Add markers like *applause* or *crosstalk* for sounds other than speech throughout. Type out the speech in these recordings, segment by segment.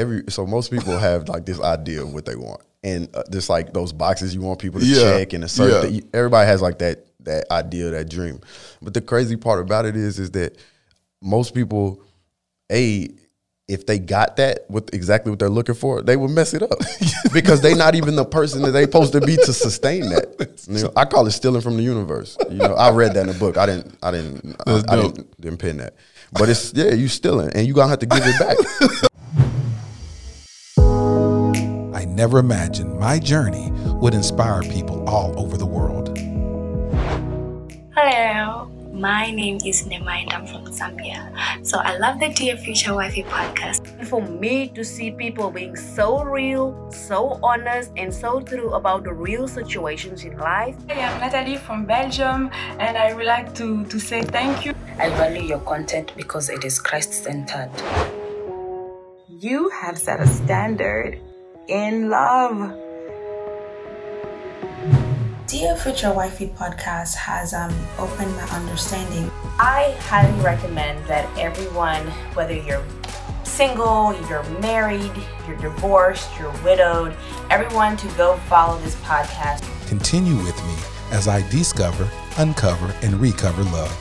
every so most people *laughs* have like this idea of what they want, and uh, just like those boxes you want people to Yeah. check and a certain. Yeah. everybody has like that that idea, that dream. But the crazy part about it is, is that most people, a if they got that with exactly what they're looking for, they would mess it up *laughs* because they're not even the person that they're supposed to be to sustain that. You know, I call it stealing from the universe. You know, I read that in a book. I didn't. I didn't. I, I didn't, didn't pin that. But it's yeah, you stealing, and you gonna have to give it back. *laughs* never imagined my journey would inspire people all over the world. Hello, my name is Nema and I'm from Zambia. So I love the Dear Future Wifey podcast. for me to see people being so real, so honest, and so true about the real situations in life. Hey, I'm Natalie from Belgium, and I would like to, to say thank you. I value your content because it is Christ centered. You have set a standard in love. Dear Future Wifey podcast has um, opened my understanding. I highly recommend that everyone, whether you're single, you're married, you're divorced, you're widowed, everyone to go follow this podcast. Continue with me as I discover, uncover, and recover love.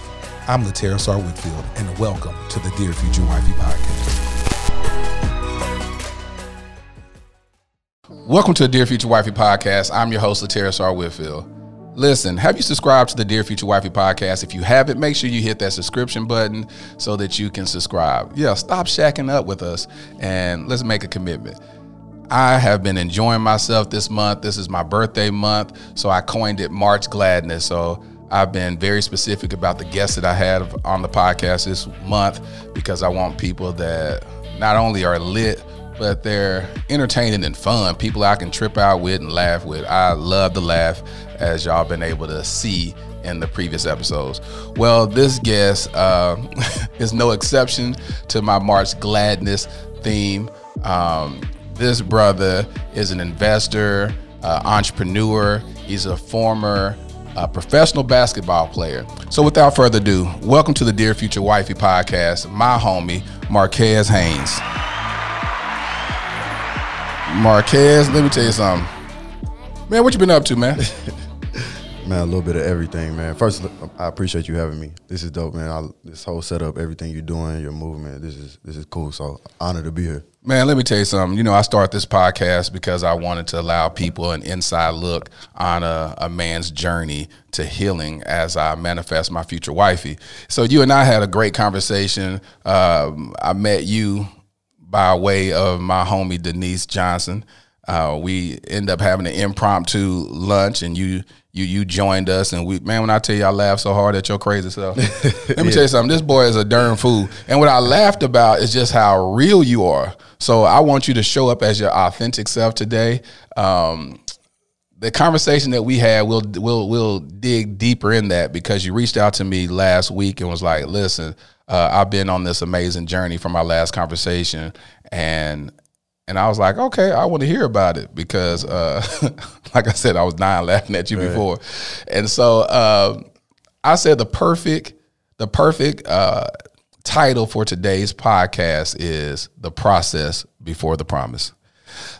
I'm Latera Sar Whitfield, and welcome to the Dear Future Wifey podcast. Welcome to the Dear Future Wifey podcast. I'm your host, Latera R. Whitfield. Listen, have you subscribed to the Dear Future Wifey podcast? If you haven't, make sure you hit that subscription button so that you can subscribe. Yeah, stop shacking up with us and let's make a commitment. I have been enjoying myself this month. This is my birthday month, so I coined it March Gladness. So I've been very specific about the guests that I had on the podcast this month because I want people that not only are lit, but they're entertaining and fun. People I can trip out with and laugh with. I love to laugh, as y'all been able to see in the previous episodes. Well, this guest uh, *laughs* is no exception to my March Gladness theme. Um, this brother is an investor, uh, entrepreneur. He's a former uh, professional basketball player. So, without further ado, welcome to the Dear Future Wifey podcast. My homie Marquez Haynes. Marquez, let me tell you something, man. What you been up to, man? *laughs* Man, a little bit of everything, man. First, I appreciate you having me. This is dope, man. I, this whole setup, everything you're doing, your movement, this is this is cool. So honored to be here. Man, let me tell you something. You know, I start this podcast because I wanted to allow people an inside look on a, a man's journey to healing as I manifest my future wifey. So you and I had a great conversation. Um, I met you by way of my homie Denise Johnson. Uh, we end up having an impromptu lunch, and you you you joined us, and we man, when I tell you I laughed so hard at your crazy self. *laughs* Let me tell you something. This boy is a darn fool, and what I laughed about is just how real you are. So I want you to show up as your authentic self today. Um, the conversation that we had, we'll we'll we'll dig deeper in that because you reached out to me last week and was like, "Listen, uh, I've been on this amazing journey from our last conversation, and and I was like, okay, I want to hear about it because, uh, *laughs* like I said, I was dying laughing at you before, and so uh, I said the perfect the perfect uh, title for today's podcast is the process before the promise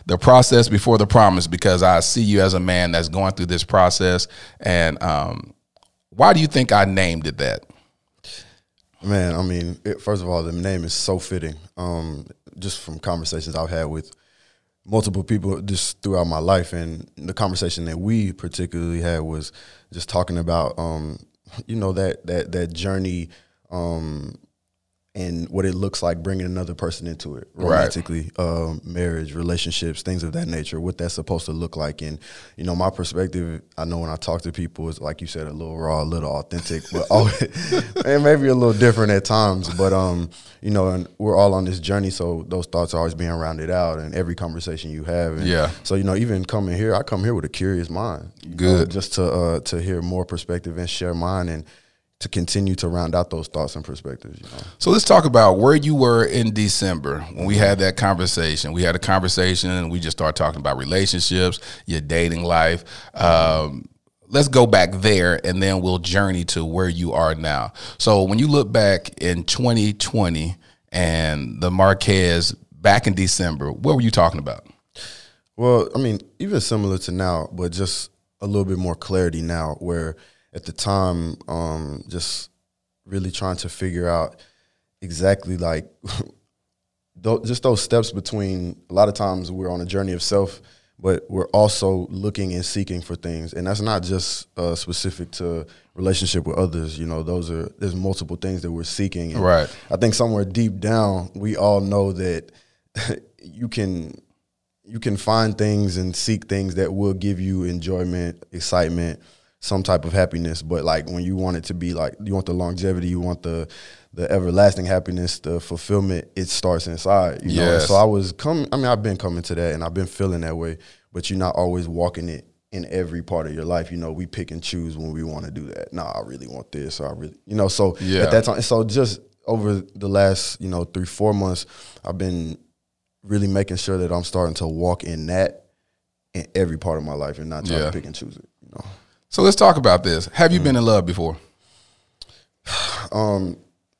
the process before the promise because I see you as a man that's going through this process. And um, why do you think I named it that? Man, I mean, it, first of all, the name is so fitting. Um, just from conversations I've had with multiple people just throughout my life, and the conversation that we particularly had was just talking about, um, you know, that that that journey. Um, and what it looks like bringing another person into it romantically um, marriage relationships things of that nature what that's supposed to look like. And you know my perspective i know when i talk to people is like you said a little raw a little authentic but *laughs* always, and maybe a little different at times. But um you know and we're all on this journey so those thoughts are always being rounded out in every conversation you have. And Yeah. so you know even coming here i come here with a curious mind. You know, Good. just to uh, to hear more perspective and share mine. And to continue to round out those thoughts and perspectives you know So let's talk about where you were in December when we had that conversation. We had a conversation and we just started talking about relationships, your dating life. Um, let's go back there and then we'll journey to where you are now. So when you look back in 2020 and the Marquez back in December, what were you talking about? Well, I mean, even similar to now, but just a little bit more clarity now. Where at the time, um, just really trying to figure out exactly like *laughs* just those steps between. A lot of times, we're on a journey of self, but we're also looking and seeking for things, and that's not just uh, specific to relationship with others. You know, those are there's multiple things that we're seeking. And right. I think somewhere deep down, we all know that *laughs* you can you can find things and seek things that will give you enjoyment, excitement, some type of happiness. But like when you want it to be like you want the longevity, you want the the everlasting happiness, the fulfillment, it starts inside. You know. Yes. So I was coming I mean, I've been coming to that and I've been feeling that way, but you're not always walking it in every part of your life. You know, we pick and choose when we want to do that. No, I really want this, or I really you know, so Yeah. at that time so just over the last, you know, three, four months, I've been really making sure that I'm starting to walk in that in every part of my life and not try Yeah. to pick and choose it. You know, So let's talk about this. Have you Mm. been in love before? *sighs* um,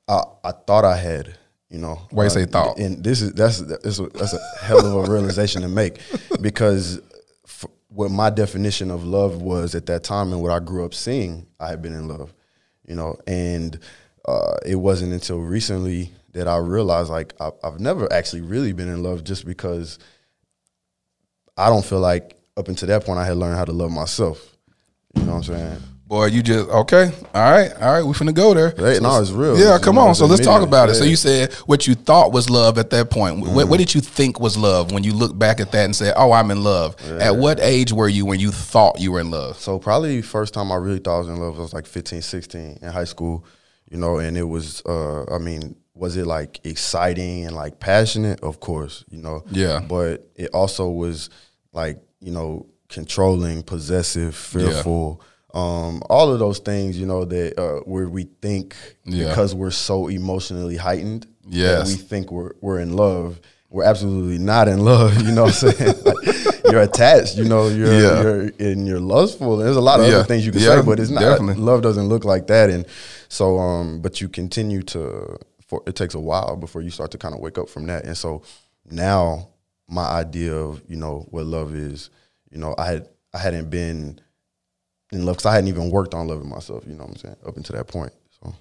I I thought I had, you know, Why you say thought? and this is that's that's a, that's a hell of a realization to make *laughs* because f- what my definition of love was at that time and what I grew up seeing, I had been in love, you know, and uh, it wasn't until recently that I realized like I, I've never actually really been in love just because I don't feel like up until that point I had learned how to love myself. You know what I'm saying? Boy, you just okay. All right, all right. We finna go there. Hey, no, it's real. Yeah, It's, come on. So let's talk about it. So you said what you thought was love at that point. What, Mm-hmm. what did you think was love when you look back at that and say, "Oh, I'm in love"? At what age were you when you thought you were in love? So probably first time I really thought I was in love was like 15, 16 in high school, you know, and it was uh I mean, was it like exciting and like passionate? Of course, you know. Yeah. But it also was like, you know, controlling, possessive, fearful, um, all of those things, you know, that uh, where we think Yeah. because we're so emotionally heightened, Yes. we think we're we're in love. We're absolutely not in love, *laughs* you know what I'm saying? *laughs* Like, you're attached, you know, you're Yeah. you're and you're lustful. There's a lot of Yeah. other things you can Yeah, say, but it's not definitely. love doesn't look like that. And so um but you continue to for it takes a while before you start to kind of wake up from that. And so now my idea of, you know, what love is, you know, I had I hadn't been in love because I hadn't even worked on loving myself, you know what I'm saying, up until that point. So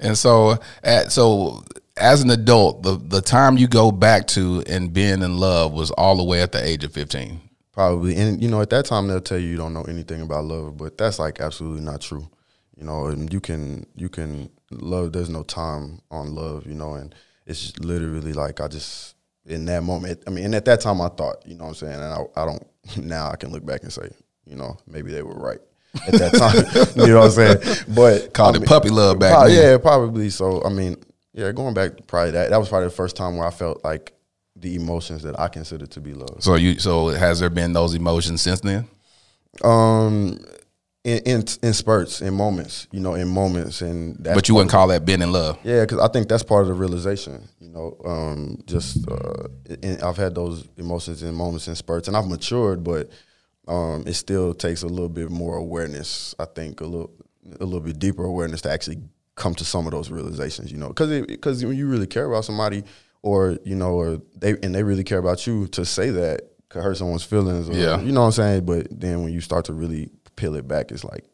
And so, at so as an adult, the the time you go back to and being in love was all the way at the age of fifteen. Probably, and you know, at that time they'll tell you you don't know anything about love, but that's like absolutely not true. You know, and you can you can love. There's no time on love, you know, and it's literally like I just in that moment. I mean, and at that time I thought, you know, what I'm saying, and I, I don't. *laughs* Now I can look back and say, you know, maybe they were right at that time. *laughs* you know what I'm saying? But *laughs* Called I it puppy love back Probably- then. Yeah, probably. So I mean, yeah, going back, probably that. That was probably the first time where I felt like the emotions that I consider to be love. So you so has there been those emotions since then? Um, in in, in spurts, in moments, you know, in moments, and that's but you wouldn't call that being in love. yeah, because I think that's part of the realization. You know, um, just uh, and I've had those emotions in moments and spurts, and I've matured, but um, it still takes a little bit more awareness. I think a little a little bit deeper awareness to actually come to some of those realizations. You know, because because when you really care about somebody, or you know, or they and they really care about you, to say that could hurt someone's feelings. Or, Yeah. you know what I'm saying. But then when you start to really peel it back, it's like.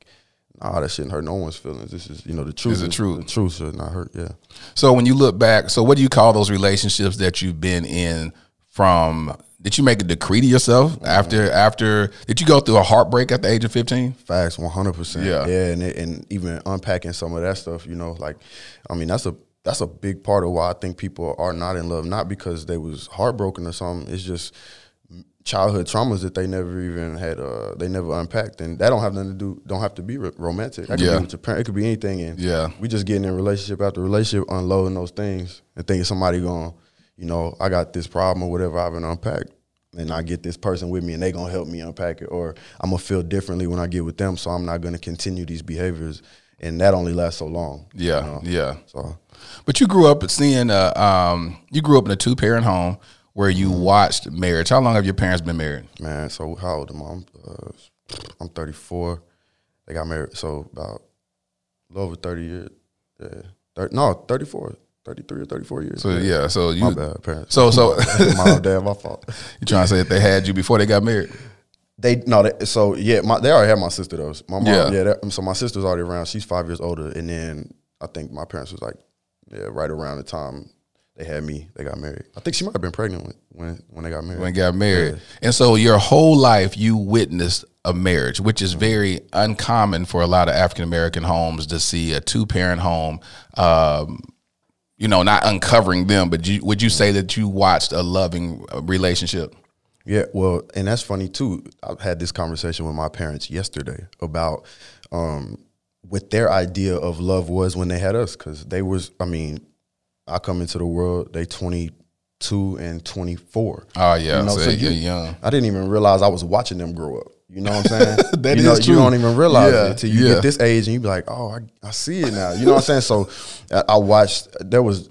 Nah, that shouldn't hurt no one's feelings. This is, you know, the truth. Is the truth. The truth should not hurt. Yeah. So when you look back, so what do you call those relationships that you've been in from did you make a decree to yourself Mm-hmm. after after did you go through a heartbreak at the age of 15? Facts, one hundred percent. Yeah. yeah, and and even unpacking some of that stuff, you know, like, I mean, that's a that's a big part of why I think people are not in love, not because they was heartbroken or something. It's just childhood traumas that they never even had, uh, they never unpacked, and that don't have nothing to do, don't have to be ro- romantic. That could Yeah. be with your parent, it could be anything, and Yeah. we just getting in relationship after relationship, unloading those things, and thinking somebody going, you know, I got this problem or whatever I haven't unpacked and I get this person with me and they gonna help me unpack it, or I'm gonna feel differently when I get with them, so I'm not gonna continue these behaviors, and that only lasts so long. you Yeah, know? yeah. So But you grew up seeing uh um you grew up in a two parent home where you watched marriage. How long have your parents been married? man, so how old am I? I'm, uh, I'm 34. They got married, so about a little over 30 years. Yeah, 30, no, 34. 33 or 34 years. So yeah, so you my bad, parents. So so *laughs* my dad, my fault. *laughs* You trying to say if they had you before they got married? They no, they, so yeah, my, they already had my sister though. My mom, Yeah. yeah. that- so my sister's already around. She's five years older, and then I think my parents was like, yeah, right around the time they had me, they got married. I think she might have been pregnant when when, when they got married. when they got married. And so your whole life you witnessed a marriage, which is very uncommon for a lot of African American homes to see a two parent home. Um, you know, not uncovering them, but you, would you say that you watched a loving uh, relationship? Yeah, well, and that's funny too. I've had this conversation with my parents yesterday about um, what their idea of love was when they had us, because they was. I mean, I come into the world. They twenty two and twenty four. Oh ah, yeah, You know, so, so you're young. I didn't even realize I was watching them grow up. You know what I'm saying? *laughs* That you know, true. You don't even realize Yeah, it until you yeah. get this age and you be like, oh, I, I see it now. You know what I'm saying? So I, I watched. There was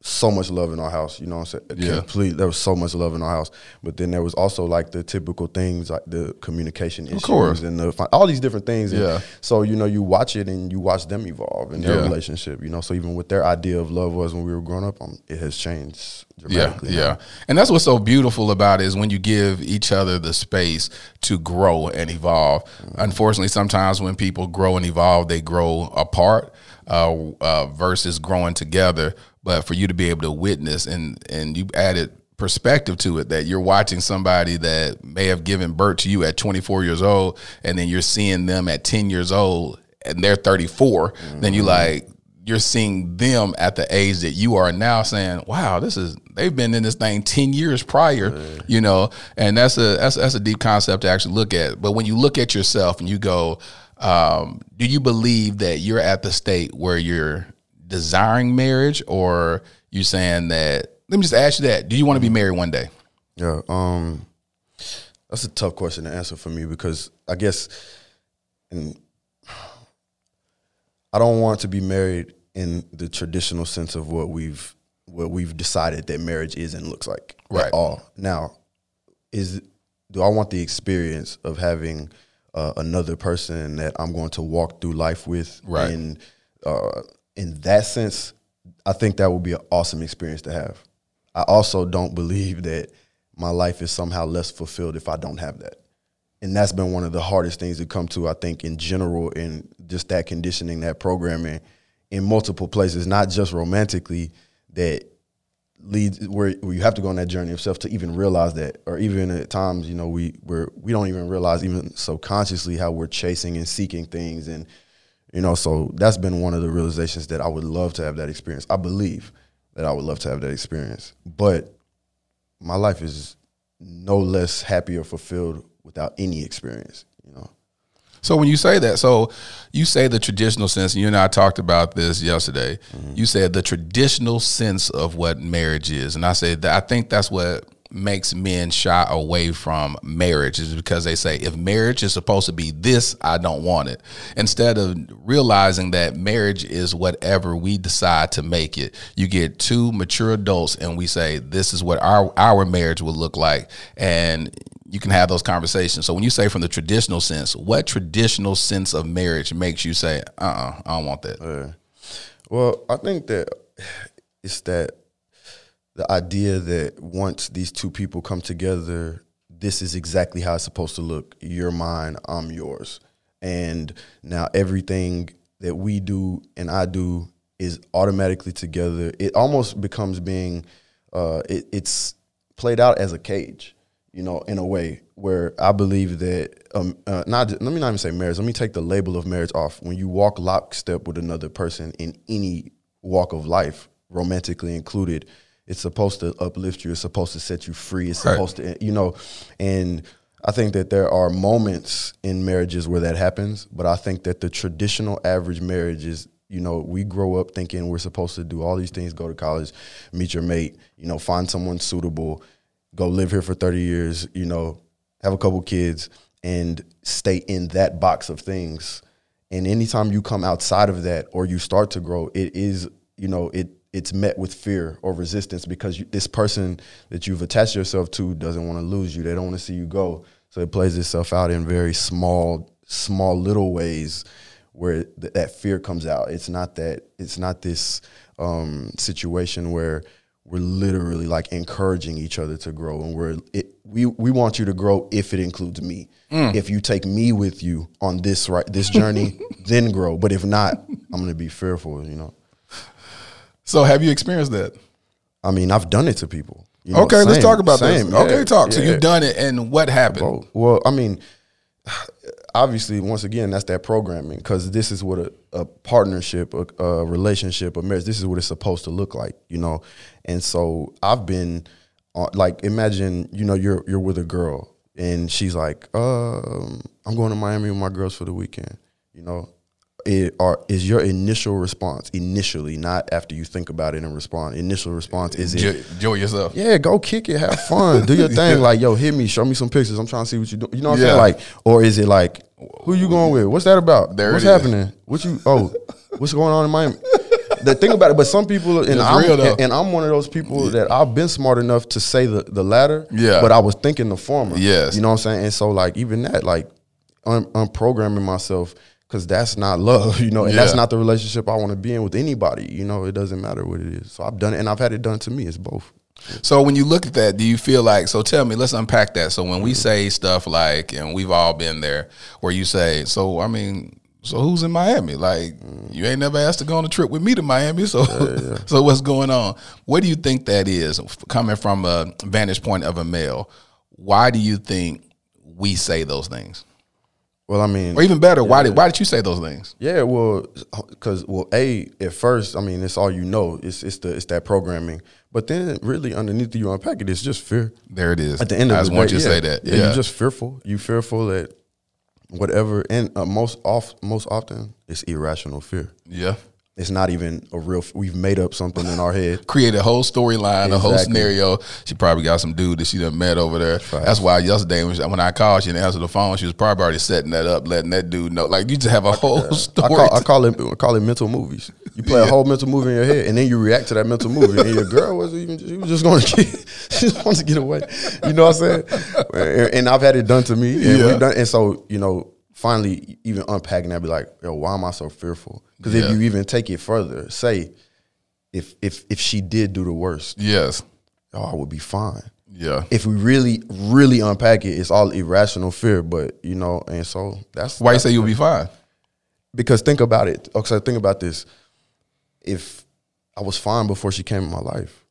so much love in our house. You know what I'm saying? Yeah. Complete. There was so much love in our house. But then there was also like the typical things like the communication issues course. and the all these different things. And Yeah. So you know, you watch it and you watch them evolve in their Yeah. relationship. You know, so even what their idea of love was when we were growing up, um, it has changed Yeah, dramatically. yeah. And that's what's so beautiful about it is when you give each other the space to grow and evolve. Unfortunately, sometimes when people grow and evolve, they grow apart uh, uh, versus growing together. But for you to be able to witness and and you added perspective to it that you're watching somebody that may have given birth to you at 24 years old and then you're seeing them at 10 years old and they're 34 then you like you're seeing them at the age that you are now saying, wow, this is they've been in this thing 10 years prior, you know, and that's a that's that's a deep concept to actually look at. But when you look at yourself and you go, um, do you believe that you're at the state where you're desiring marriage or you saying that let me just ask you that. Do you want to be married one day? Yeah, um, that's a tough question to answer for me because I guess, and I don't want to be married in the traditional sense of what we've what we've decided that marriage is and looks like Right. at all. Now, is do I want the experience of having uh, another person that I'm going to walk through life with? Right. And uh, in that sense, I think that would be an awesome experience to have. I also don't believe that my life is somehow less fulfilled if I don't have that. And that's been one of the hardest things to come to, I think, in general, in just that conditioning, that programming in multiple places, not just romantically, that leads where, where you have to go on that journey of self to even realize that, or even at times, you know, we we're, we don't even realize even subconsciously how we're chasing and seeking things, and you know, so that's been one of the realizations that I would love to have that experience. I believe that I would love to have that experience, but my life is no less happy or fulfilled without any experience. You know, So when you say that, so you say the traditional sense, and you and I talked about this yesterday. Mm-hmm. You said the traditional sense of what marriage is, and I said that I think that's what makes men shy away from marriage is because they say if marriage is supposed to be this, I don't want it. Instead of realizing that marriage is whatever we decide to make it. You get two mature adults and we say this is what our our marriage will look like and you can have those conversations. So when you say from the traditional sense, what traditional sense of marriage makes you say, "Uh, uh I don't want that." Yeah. Well, I think that it's that the idea that once these two people come together, this is exactly how it's supposed to look. You're mine, I'm yours. And now everything that we do and I do is automatically together. It almost becomes being uh, it, it's played out as a cage, you know, in a way where I believe that um, uh, not let me not even say marriage. Let me take the label of marriage off. When you walk lockstep with another person in any walk of life, romantically included, it's supposed to uplift you. It's supposed to set you free. It's Right. supposed to, you know, and I think that there are moments in marriages where that happens, but I think that the traditional average marriage is, you know, we grow up thinking we're supposed to do all these things, go to college, meet your mate, you know, find someone suitable, go live here for 30 years, you know, have a couple kids and stay in that box of things. And anytime you come outside of that or you start to grow, it is, you know, it it's met with fear or resistance because you, this person that you've attached yourself to doesn't want to lose you. They don't want to see you go. So it plays itself out in very small, small little ways where th- that fear comes out. It's not that it's not this um, situation where we're literally like encouraging each other to grow and we're it, we we want you to grow if it includes me. If you take me with you on this right this journey, *laughs* then grow. But if not, I'm gonna be fearful, you know. So have you experienced that? I mean, I've done it to people. you know, okay, let's talk about same, this. Okay, yeah, talk. So you've done it, and what happened? Well, I mean, *sighs* obviously, once again, that's that programming because this is what a, a partnership, a, a relationship, a marriage. This is what it's supposed to look like, you know. And so I've been, uh, like, imagine, you know, you're you're with a girl and she's like, um, "I'm going to Miami with my girls for the weekend," you know. It, or is your initial response initially, not after you think about it and respond? Initial response is it Enjoy, yourself. yeah, go kick it, have fun, do your *laughs* thing. Like, yo, hit me, show me some pictures. I'm trying to see what you do. You know what I'm Yeah. saying? Like, or is it like, who you going with? What's that about? There what's happening? What you? Oh, what's going on in Miami? The thing about it, but some people, and It's I'm, and, I'm one of those people that I've been smart enough to say the the latter. Yeah. but I was thinking the former. Yes. you know what I'm saying. And so, like, even that, like, un- unprogramming myself. Cause that's not love, *laughs* you know, and that's not the relationship I want to be in with anybody. You know, it doesn't matter what it is. So I've done it, and I've had it done to me. It's both. So when you look at that, do you feel like? So tell me, let's unpack that. So when we mm-hmm. say stuff like, and we've all been there, where you say, so I mean, so who's in Miami? Like mm. you ain't never asked to go on a trip with me to Miami, so *laughs* so what's going on? What do you think that is coming from a vantage point of a male? Why do you think we say those things? Well, I mean, Or even better, why did why did you say those things? Yeah, well, because well, a at first, I mean, it's all you know. It's it's the it's that programming, but then really underneath you unpack it, it's just fear. There it is. At the end of I the just day, want you to yeah. say that. Yeah, Yeah, you're just fearful. You fearful that whatever, and uh, most off most often, it's irrational fear. yeah. It's not even a real. We've made up something in our head. *laughs* create a whole storyline, a whole scenario. She probably got some dude that she done met over there. That's why yesterday when, I called, she didn't answer the phone. She was probably already setting that up, letting that dude know. Like you just have a whole *laughs* I story. call, I call it I call it mental movies. You play a whole mental movie in your head, and then you react to that mental movie. And your girl wasn't even she was just going to get *laughs* she just wanted to get away. You know what I'm saying? And, and I've had it done to me. And Yeah. we've done, and so you know, finally, even unpacking that, be like, yo, why am I so fearful? Because Yeah. if you even take it further, say, if if if she did do the worst, yes, oh, I would be fine. yeah. If we really, really unpack it, it's all irrational fear. But you know, and so that's Why you say you'll be fine? because think about it. Okay, think about this. If I was fine before she came in my life,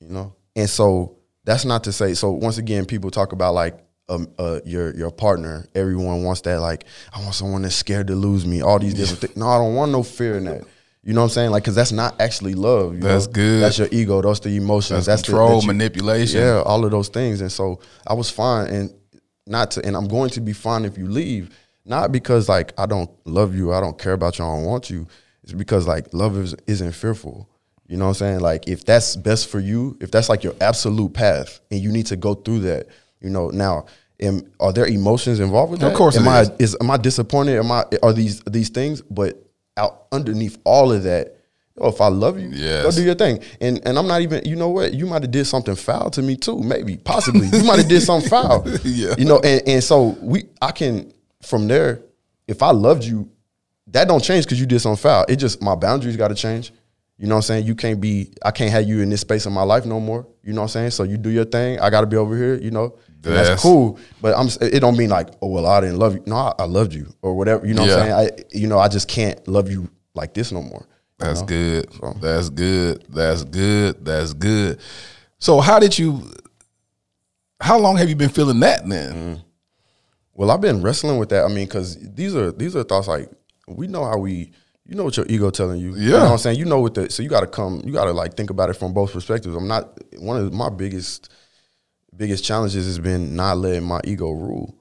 you know, and so that's not to say. So once again, people talk about like um, uh, your your partner. Everyone wants that. Like I want someone that's scared to lose me. All these different things. *laughs* No, I don't want no fear in that. You know what I'm saying? Like, cause that's not actually love. you That's know? good. That's your ego. Those the emotions. That's, That's, the- control, that you- manipulation. yeah, all of those things. And so I was fine and not to and I'm going to be fine if you leave. Not because like I don't love you, I don't care about you, I don't want you. It's because like love is, isn't fearful. You know what I'm saying? Like if that's best for you, if that's like your absolute path and you need to go through that, you know, now am, are there emotions involved with that? Of course Am it I is. is am I disappointed? Am I are these these things? But out underneath all of that, oh, if I love you, go do your thing. And and I'm not even, you know what? You might have did something foul to me too, maybe, possibly. You might have did something *laughs* foul. Yeah. You know, and, and so we I can from there, if I loved you, that don't change because you did something foul. It just my boundaries gotta change. You know what I'm saying? You can't be I can't have you in this space of my life no more. You know what I'm saying? So you do your thing. I gotta be over here, you know. That's- that's cool. But I'm it don't mean like, oh well, I didn't love you. No, I, I loved you or whatever. You know what I'm saying? I you know, I just can't love you like this no more. That's know? good. So- That's good. That's good. That's good. So how did you? How long have you been feeling that then? Mm. Well, I've been wrestling with that. I mean, because these are these are thoughts like we know how we, you know what your ego telling you. You Yeah. know what I'm saying? You know what the so you got to come, you got to like think about it from both perspectives. I'm not one of my biggest biggest challenges has been not letting my ego rule.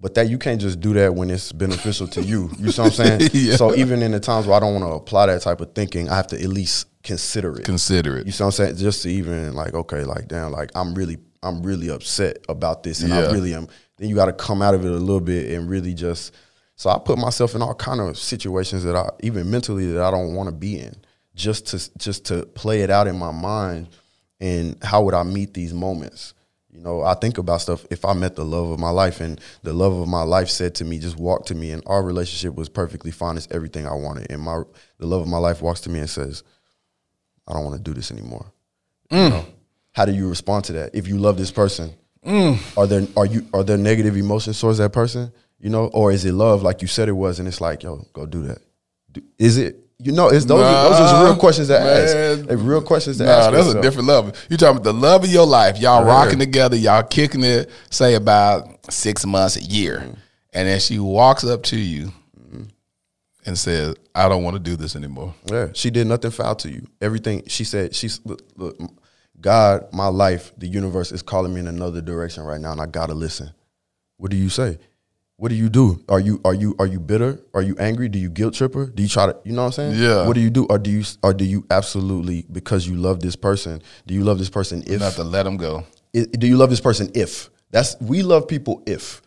But that you can't just do that when it's beneficial to you. You see what I'm saying? *laughs* Yeah. So even in the times where I don't want to apply that type of thinking, I have to at least consider it. Consider it. You see what I'm saying? Just to even like, okay, like damn, like I'm really, I'm really upset about this, and Yeah. I really am. Then you got to come out of it a little bit and really just. So I put myself in all kind of situations that I even mentally that I don't want to be in, just to just to play it out in my mind, and how would I meet these moments? You know, I think about stuff. If I met the love of my life and the love of my life said to me, just walk to me, and our relationship was perfectly fine. It's everything I wanted. And my the love of my life walks to me and says, I don't want to do this anymore. You mm. know? How do you respond to that? If you love this person, mm. are there are you are there negative emotions towards that person? You know, or is it love like you said it was, and it's like, yo, go do that. Do, is it? You know, it's those are, those are real questions to ask. man. They're real questions to Nah, ask. that's a different level. You talking about the love of your life. Y'all Yeah. rocking together. Y'all kicking it. Say about six months, a year, Mm-hmm. and then she walks up to you and says, "I don't want to do this anymore." Yeah, she did nothing foul to you. Everything she said, she's look, look, God, my life, the universe is calling me in another direction right now, and I gotta listen. What do you say? What do you do? Are you are you are you bitter? Are you angry? Do you guilt trip her? Do you try to you know what I'm saying? Yeah. What do you do? Or do you or do you absolutely because you love this person? Do you love this person if Not to let them go. do you love this person if that's we love people if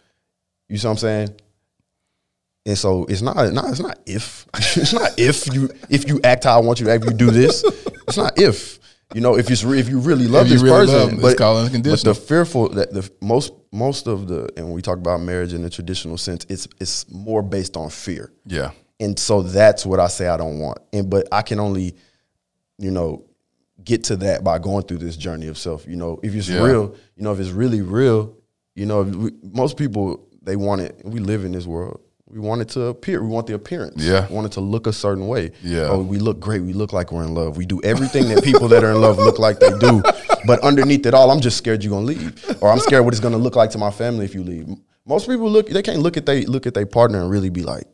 you see what I'm saying and so it's not not it's not if *laughs* it's not if you if you act how I want you to act if you do this it's not if you know if re- if you really love If you this really person love them, it's called unconditional. but the fearful that the most most of the and when we talk about marriage in the traditional sense it's it's more based on fear Yeah. and so that's what I say I don't want. And but I can only, you know, get to that by going through this journey of self. You know, if it's Yeah. real, you know, if it's really real, you know, we, most people they want it. We live in this world. We want it to appear. We want the appearance. Yeah. We want it to look a certain way. Yeah. Oh, we look great. We look like we're in love. We do everything that people that are in love look like they do. But underneath it all, I'm just scared you're gonna leave, or I'm scared what it's gonna look like to my family if you leave. Most people look. They can't look at they look at their partner and really be like,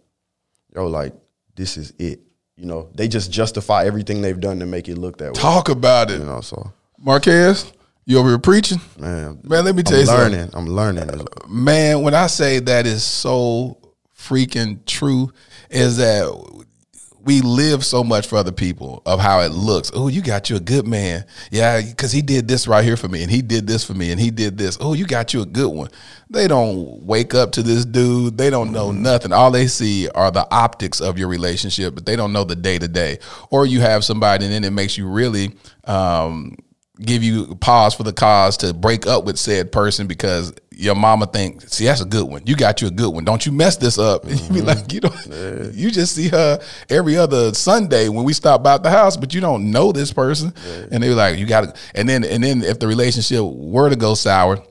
yo, like this is it. You know, they just justify everything they've done to make it look that way. Talk about it, You know, so Marquez. You over here preaching, man, man. Let me tell I'm you something. learning. I'm learning. man, when I say that is so freaking true, is that we live so much for other people of how it looks. Oh, you got you a good man. Yeah, because he did this right here for me, and he did this for me, and he did this. Oh, you got you a good one. They don't wake up to this dude. They don't know nothing. All they see are the optics of your relationship, but they don't know the day to day. Or you have somebody, and then it makes you really. Um, give you pause for the cause to break up with said person because your mama think, see, that's a good one. You got you a good one. Don't you mess this up. And *laughs* you be mm-hmm. like, you don't you just see her every other Sunday when we stop by the house, but you don't know this person. And they're like, you gotta and then and then if the relationship were to go sour,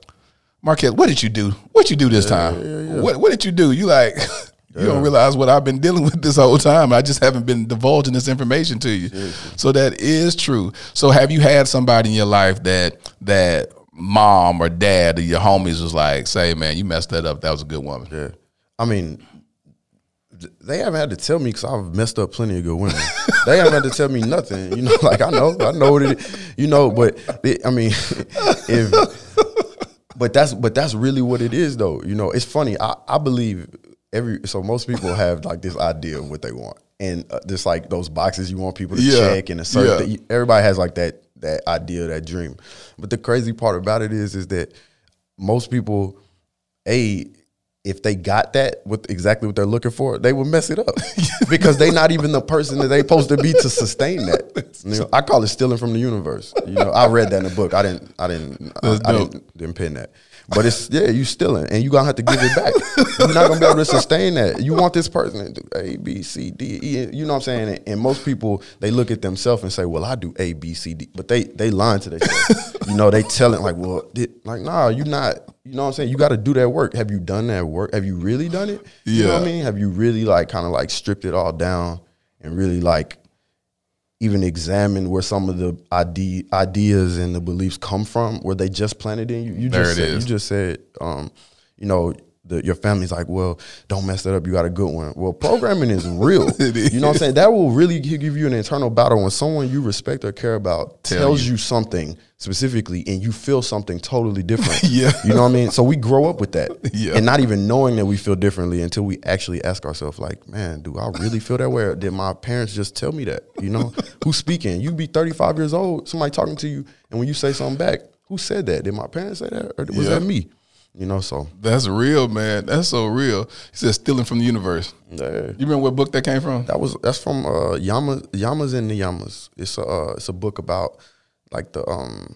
Marquette, what did you do? What you do this time? What what did you do? You like *laughs* You don't realize what I've been *laughs* dealing with this whole time. I just haven't been divulging this information to you. So that is true. So have you had somebody in your life that that mom or dad or your homies was like, say, man, you messed that up. That was a good woman. Yeah, I mean, they haven't had to tell me because I've messed up plenty of good women. *laughs* they haven't had to tell me nothing. You know, *laughs* like I know, I know what it. Is, you know, but it, I mean, if but that's but that's really what it is, though. You know, it's funny. I, I believe every so most people *laughs* have like this idea of what they want, and uh, just like those boxes you want people to Yeah. check and a certain. Yeah. Everybody has like that that idea, that dream. But the crazy part about it is, is that most people, a if they got that with exactly what they're looking for, they would mess it up *laughs* because they're not even the person that they're supposed to be to sustain that. You know, I call it stealing from the universe. You know, I read that in the book. I didn't. I didn't. I, I didn't, didn't pin that. But it's yeah, you stealing, and you gonna have to give it back. You're not gonna be able to sustain that. You want this person to do A, B, C, D, E. You know what I'm saying? And, most people they look at themselves and say, "Well, I do A, B, C, D," but they they lying to themselves. you know, they telling like, "Well, did, like, nah, you not." You know what I'm saying? You got to do that work. Have you done that work? Have you really done it? You know what I mean? Have you really like kind of like stripped it all down and really like even examine where some of the ide- ideas and the beliefs come from, where they just planted in you. You There just said, you just said, um, you know, the, your family's like, well, don't mess that up. You got a good one. Well, programming is real. *laughs* It You know what I'm saying? That will really give you an internal battle when someone you respect or care about Tell tells you. you. something specifically and you feel something totally different. *laughs* Yeah. You know what I mean? So we grow up with that. *laughs* Yeah. And not even knowing that we feel differently until we actually ask ourselves, like, man, do I really feel that way? Or did my parents just tell me that? You know, who's speaking? You'd be 35 years old, somebody talking to you, and when you say something back, who said that? Did my parents say that? Or was Yeah. that me? You know, so That's real, man. That's so real. He said stealing from the universe. yeah. You remember what book that came from? That was that's from uh Yama Yamas and the Niyamas. It's a uh, it's a book about like the um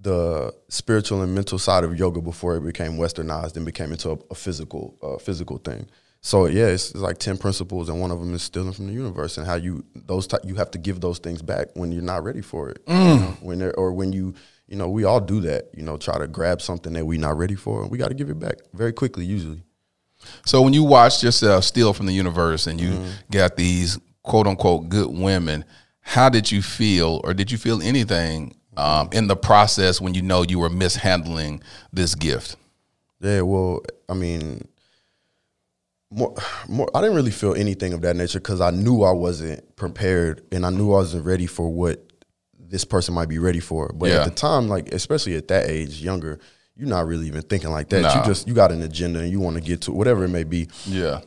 the spiritual and mental side of yoga before it became westernized and became into a, a physical uh, physical thing. So yeah, it's, it's like ten principles, and one of them is stealing from the universe, and how you those ty- you have to give those things back when you're not ready for it. You know, when or when you you know we all do that. You know, try to grab something that we're not ready for, and we got to give it back very quickly usually. So when you watched yourself steal from the universe and you got these quote unquote good women, how did you feel, or did you feel anything um, in the process when you know you were mishandling this gift? Yeah, well, I mean, more, more. I didn't really feel anything of that nature because I knew I wasn't prepared and I knew I wasn't ready for what this person might be ready for. It. But Yeah. at the time, like especially at that age, younger, you're not really even thinking like that. Nah. You just you got an agenda and you want to get to whatever it may be. Yeah.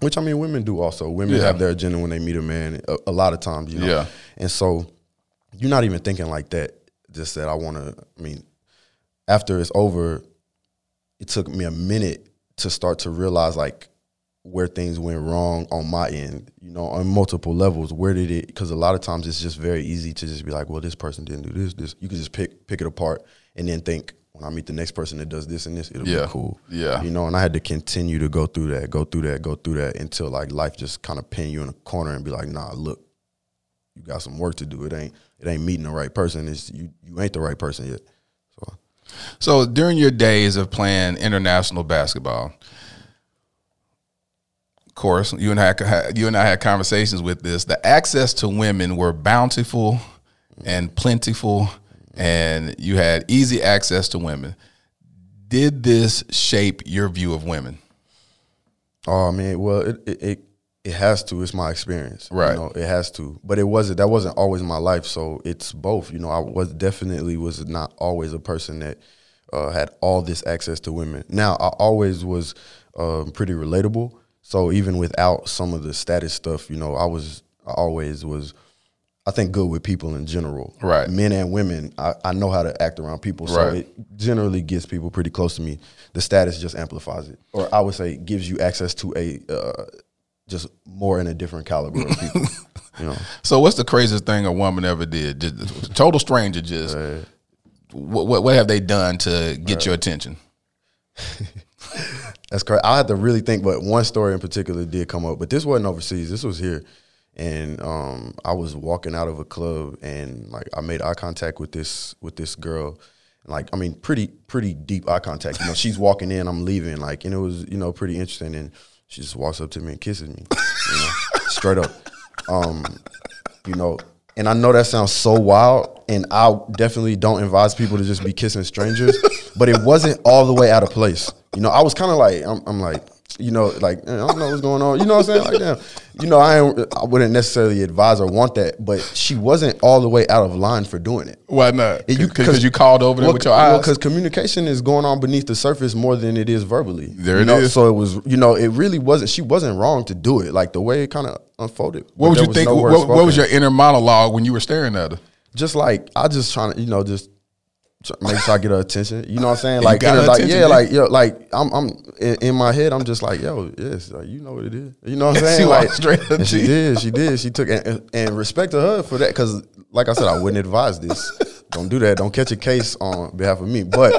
Which I mean, women do also. Women Yeah. have their agenda when they meet a man. A, a lot of times, you know. Yeah. And so, you're not even thinking like that. Just that I want to. I mean, after it's over, it took me a minute to start to realize like where things went wrong on my end. You know, on multiple levels. Where did it? Because a lot of times it's just very easy to just be like, well, this person didn't do this. This you can just pick pick it apart and then think. When I meet the next person that does this and this, it'll Yeah. be cool. Yeah. You know, and I had to continue to go through that, go through that, go through that until like life just kind of pin you in a corner and be like, nah, look, you got some work to do. It ain't it ain't meeting the right person. It's you you ain't the right person yet. So So during your days of playing international basketball, course, you and I had- you and I had conversations with this. The access to women were bountiful and plentiful, and you had easy access to women. Did this shape your view of women? Oh man, well it it it, it has to. It's my experience, Right. You know, it has to. But it wasn't. That wasn't always my life. So it's both. You know, I was definitely was not always a person that uh, had all this access to women. Now I always was um, pretty relatable. So even without some of the status stuff, you know, I was I always was. I think good with people in general, Right. Men and women, I, I know how to act around people, so Right. it generally gets people pretty close to me. The status just amplifies it, or I would say gives you access to a uh, just more in a different caliber of people. *laughs* you know, So, what's the craziest thing a woman ever did? Just, total stranger, just what, what what have they done to get your attention? *laughs* that's correct. I had to really think, but one story in particular did come up. But this wasn't overseas. This was here, and um, I was walking out of a club, and like I made eye contact with this with this girl. Like I mean, pretty pretty deep eye contact. You know, she's walking in, I'm leaving. Like, and it was you know pretty interesting. And she just walks up to me and kisses me, you know, straight up. Um, you know, and I know that sounds so wild, and I definitely don't advise people to just be kissing strangers, but it wasn't all the way out of place. You know, I was kind of like, I'm, I'm like, you know, like I don't know what's going on. You know what I'm saying? Like, damn, you know, I I wouldn't necessarily advise or want that, but she wasn't all the way out of line for doing it. Why not? And you- Because you called over there Well, with your eyes. because communication is going on beneath the surface more than it is verbally. There you it know? is. So it was, you know, it really wasn't. She wasn't wrong to do it. Like the way it kind of unfolded. what would you think? no What, what was your inner monologue when you were staring at her? just like I just trying to, you know, just make sure I get her attention. You know what I'm saying? Like, like yeah, like yo, like I'm, I'm in, in my head. I'm just like, yo, yes, like you know what it is. You know what I'm *laughs* saying? walked like, straight up she did, she did, she took and, and respect to her for that because, like I said, I wouldn't advise this. *laughs* Don't do that. Don't catch a case on behalf of me. But,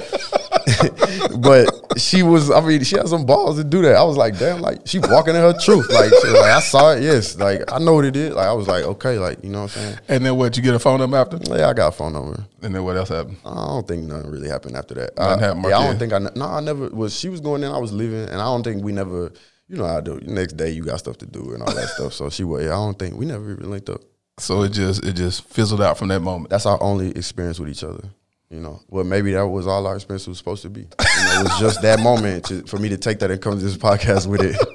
but she was. I mean, she had some balls to do that. I was like, damn, like she walking in her truth. Like, she like I saw it. Yes, like I know what it is. Like I was like, okay, like you know what I'm saying. And then what? You get a phone number after? Yeah, I got a phone number. And then what else happened? I don't think nothing really happened after that. Nothing I, happened, yeah, I don't think I. No, I never was. She was going in. I was leaving, and I don't think we never. You know how I do. Next day, you got stuff to do and all that stuff. So she was. Yeah, I don't think we never even linked up. So it just it just fizzled out from that moment. That's our only experience with each other. You know, well, maybe that was all our expense was supposed to be. You know, it was just that moment to, for me to take that and come to this podcast with it. *laughs*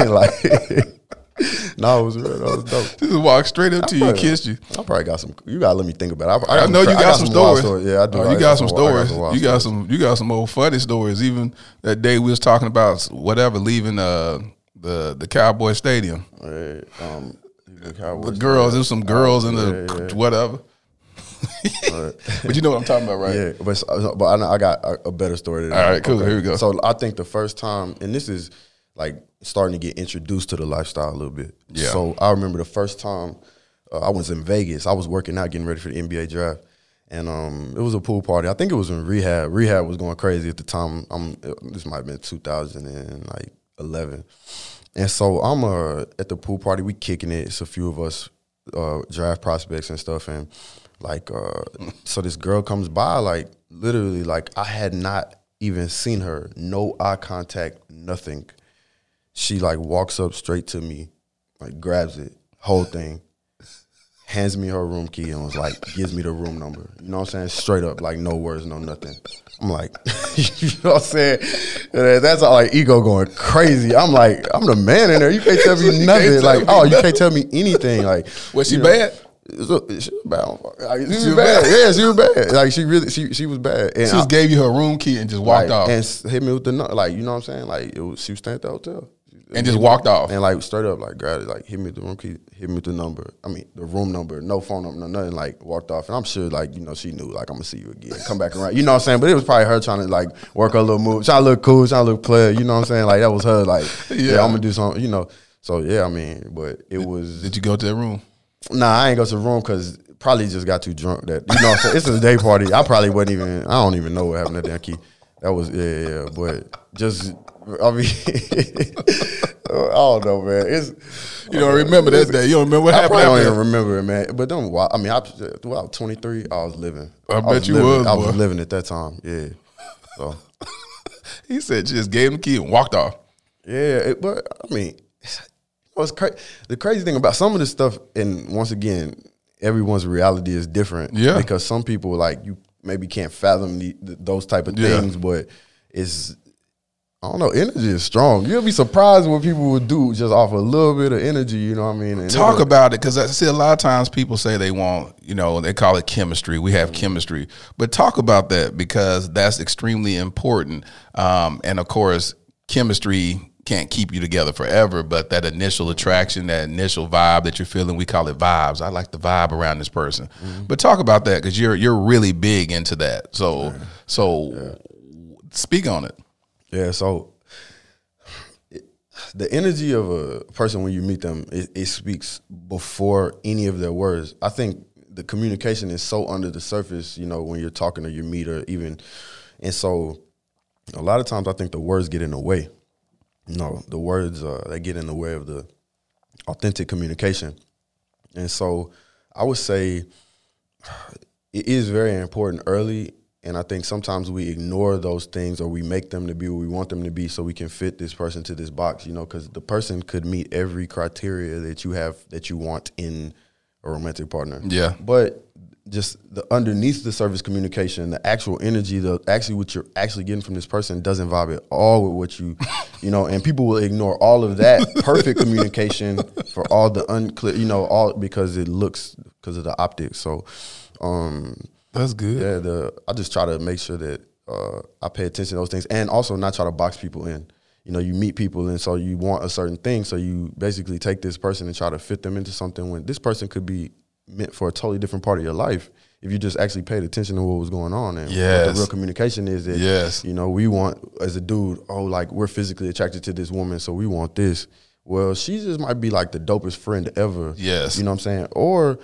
Like, *laughs* no, it was real. That was dope. Just walked straight up to you, and probably- kissed you. I probably got some. You gotta let me think about it. I, I know you I got, some stories. Yeah, I do. Oh, I you got some I stories. wild You got some. You got some old funny stories. Even that day we was talking about whatever leaving uh, the the Cowboy Stadium. Right, um, the The girls, there's some girls in the yeah, yeah. whatever. *laughs* *laughs* but you know what I'm talking about, right? Yeah, but but I, I got a, a better story. Than All that. right, cool. Here we go. So I think the first time, and this is like starting to get introduced to the lifestyle a little bit. Yeah. So I remember the first time uh, I was in Vegas. I was working out, getting ready for the NBA draft, and um, it was a pool party. I think it was in rehab. Rehab was going crazy at the time. I'm this might have been 2011, and so I'm uh, at the pool party. We kicking it. It's a few of us uh, draft prospects and stuff, and like uh, so this girl comes by, like literally, like I had not even seen her, no eye contact, nothing. She like walks up straight to me, like grabs it, whole thing hands me her room key and was like, gives me the room number. You know what I'm saying? Straight up, like no words, no nothing. I'm like, *laughs* you know what I'm saying? That's all like ego going crazy. I'm like, I'm the man in there. You can't tell me *laughs* nothing. Like, oh, you can't tell me anything. Like, was she bad? She was bad. Like, she, she was bad. bad. Yeah, she was bad. Like she really, she she was bad. And she just I, gave you her room key and just walked like, off and hit me with the like, you know what I'm saying? Like it was, she was staying at the hotel and just walked off and like straight up like grabbed it, like hit me with the room key, hit me with the number. I mean the room number, no phone number, no nothing. Like walked off, and I'm sure like you know she knew like I'm gonna see you again, come back around. You know what I'm saying? But it was probably her trying to like work her little move, trying to look cool, trying to look player. You know what I'm saying? Like that was her like *laughs* yeah, yeah I'm gonna do something. You know. So yeah, I mean, but it was. Did you go to that room? Nah, I ain't go to the room because probably just got too drunk. That you know, it's a day party. I probably wasn't even. I don't even know what happened at that key. That was yeah, yeah. But just I mean, *laughs* I don't know, man. It's you don't remember that day. You don't remember what I happened. I don't even remember it, man. But don't. I mean, I well, I was 23. I was living. I, I bet was you living, was. I was living at that time. Yeah. So *laughs* he said, just gave him the key and walked off. Yeah, it, but I mean, what's cra- the crazy thing about some of this stuff, and once again, everyone's reality is different. Yeah. Because some people like you maybe can't fathom the, the, those type of Yeah. things, but it's I don't know. Energy is strong. You'll be surprised what people would do just off a little bit of energy. You know what I mean? And Talk it'll- about it because I see a lot of times people say they want, you know, they call it chemistry. We have chemistry, but talk about that because that's extremely important. Um, and of course, chemistry can't keep you together forever, but that initial attraction, that initial vibe that you're feeling, we call it vibes. I like the vibe around this person. Mm-hmm. But talk about that because you're you're really big into that. So so speak on it. Yeah, so it, the energy of a person when you meet them, it, it speaks before any of their words. I think the communication is so under the surface, you know, when you're talking to your meter, even, and so a lot of times I think the words get in the way. No, the words uh, they get in the way of the authentic communication, and so I would say it is very important early and I think sometimes we ignore those things or we make them to be what we want them to be so we can fit this person to this box, you know, because the person could meet every criteria that you have that you want in a romantic partner. Yeah. But just the underneath the service communication, the actual energy, the actually what you're actually getting from this person doesn't vibe at all with what you, you know, and people will ignore all of that *laughs* perfect communication for all the unclear, you know, all because it looks because of the optics. So, um, That's good. yeah, the I just try to make sure that uh, I pay attention to those things, and also not try to box people in. You know, you meet people, and so you want a certain thing, so you basically take this person and try to fit them into something when this person could be meant for a totally different part of your life. If you just actually paid attention to what was going on, and what the real communication is that Yes. you know we want as a dude, oh, like we're physically attracted to this woman, so we want this. Well, she just might be like the dopest friend ever. Yes. you know what I'm saying, or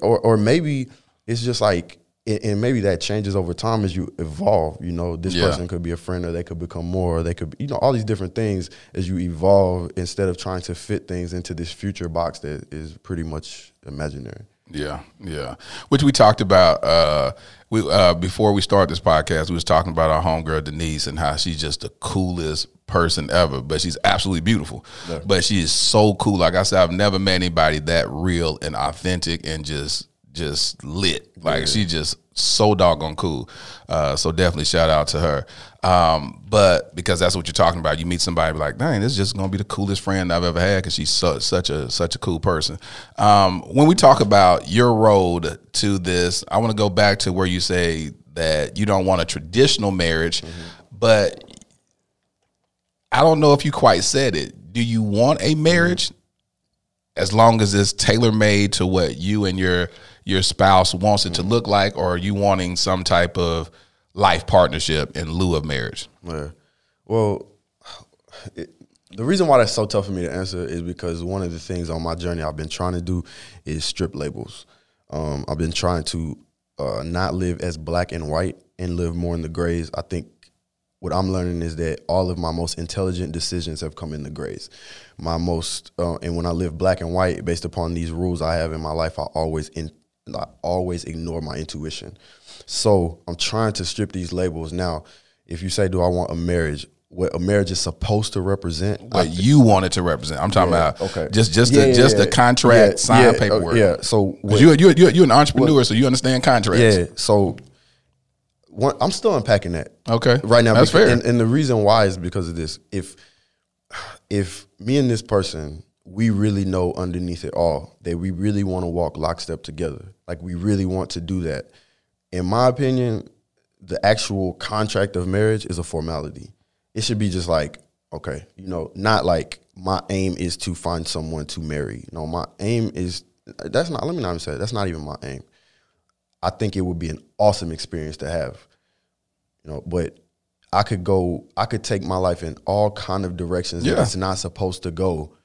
or or maybe it's just like and and maybe that changes over time as you evolve. You know, this Yeah. person could be a friend, or they could become more, or they could, be, you know, all these different things as you evolve. Instead of trying to fit things into this future box that is pretty much imaginary. Yeah, yeah. Which we talked about uh we uh before we started this podcast, we was talking about our homegirl Denise and how she's just the coolest person ever. But she's absolutely beautiful. But she is so cool. Like I said, I've never met anybody that real and authentic and just just lit. Like she just so doggone cool. Uh so definitely shout out to her. Um, but because that's what you're talking about, you meet somebody like, dang, this is just gonna be the coolest friend I've ever had because she's su- such a such a cool person. Um, when we talk about your road to this, I want to go back to where you say that you don't want a traditional marriage, but I don't know if you quite said it. Do you want a marriage as long as it's tailor made to what you and your your spouse wants it to look like, or are you wanting some type of life partnership in lieu of marriage? Yeah. Well, it, the reason why that's so tough for me to answer is because one of the things on my journey I've been trying to do is strip labels. Um, I've been trying to uh, not live as black and white and live more in the grays. I think what I'm learning is that all of my most intelligent decisions have come in the grays. My most uh, and when I live black and white, based upon these rules I have in my life, I always in I always ignore my intuition. So I'm trying to strip these labels. Now, if you say, "Do I want a marriage?" What a marriage is supposed to represent, what you want it to represent. I'm talking Yeah, about okay. just just Yeah, the just yeah, the contract sign paperwork. yeah. So what- you you you you're an entrepreneur, so you understand contracts. Yeah. So one, I'm still unpacking that. Okay. Right now, That's because- fair. And, and the reason why is because of this. If if me and this person, we really know underneath it all that we really want to walk lockstep together. Like we really want to do that. In my opinion, the actual contract of marriage is a formality. It should be just like, okay, you know, not like my aim is to find someone to marry. No, my aim is that's not let me not even say it, that's not even my aim. I think it would be an awesome experience to have. You know, but I could go I could take my life in all kind of directions that it's not supposed to go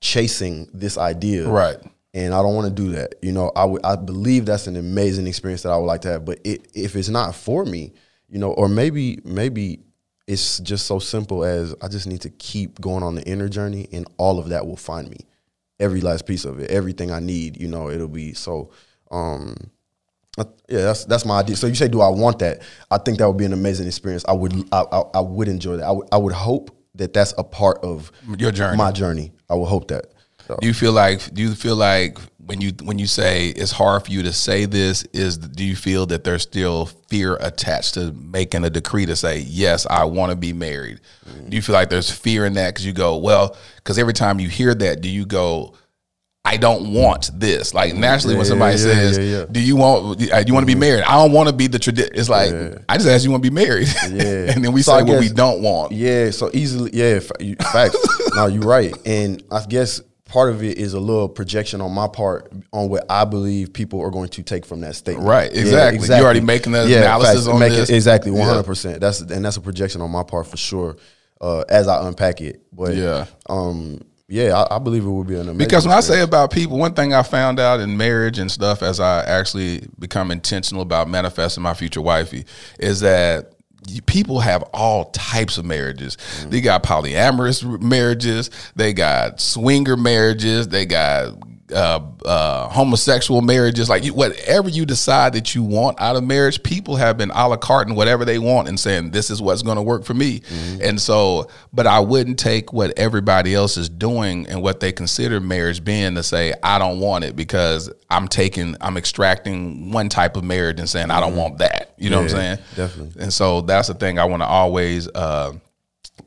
chasing this idea. Right. And I don't want to do that. You know, I would I believe that's an amazing experience that I would like to have. But it, if it's not for me, you know, or maybe maybe it's just so simple as I just need to keep going on the inner journey and all of that will find me. Every last piece of it, everything I need, you know, it'll be so um yeah, that's that's my idea. So you say, do I want that? I think that would be an amazing experience. I would, I, I, I would enjoy that. I would, I would hope that that's a part of Your journey. my journey. I would hope that. So, Do you feel like do you feel like when you when you say it's hard for you to say this is do you feel that there's still fear attached to making a decree to say yes I want to be married? Mm-hmm. Do you feel like there's fear in that cuz you go well cuz every time you hear that do you go I don't want this. Like naturally, when somebody yeah, says, yeah, yeah. "Do you want? Do you want to be married?" I don't want to be the tradition. It's like I just asked you want to be married, *laughs* Yeah. and then we So say I what we don't want. yeah, so easily, yeah, facts. *laughs* no, you're right, and I guess part of it is a little projection on my part on what I believe people are going to take from that statement. Right, exactly. You already making the analysis on Make it- this. exactly, one Yeah. hundred percent. That's and that's a projection on my part for sure. Uh, as I unpack it, but Yeah. um, yeah, I, I believe it would be an amazing. Because when I say about people, one thing I found out in marriage and stuff as I actually become intentional about manifesting my future wifey is that people have all types of marriages. Mm-hmm. They got polyamorous marriages, they got swinger marriages, they got uh, uh, homosexual marriages, like you, whatever you decide that you want out of marriage, people have been a la carte and whatever they want and saying this is what's going to work for me. And so, but I wouldn't take what everybody else is doing and what they consider marriage being to say I don't want it because I'm taking, I'm extracting one type of marriage and saying I don't want that. You know what I'm saying? definitely. And so that's the thing I want to always. Uh,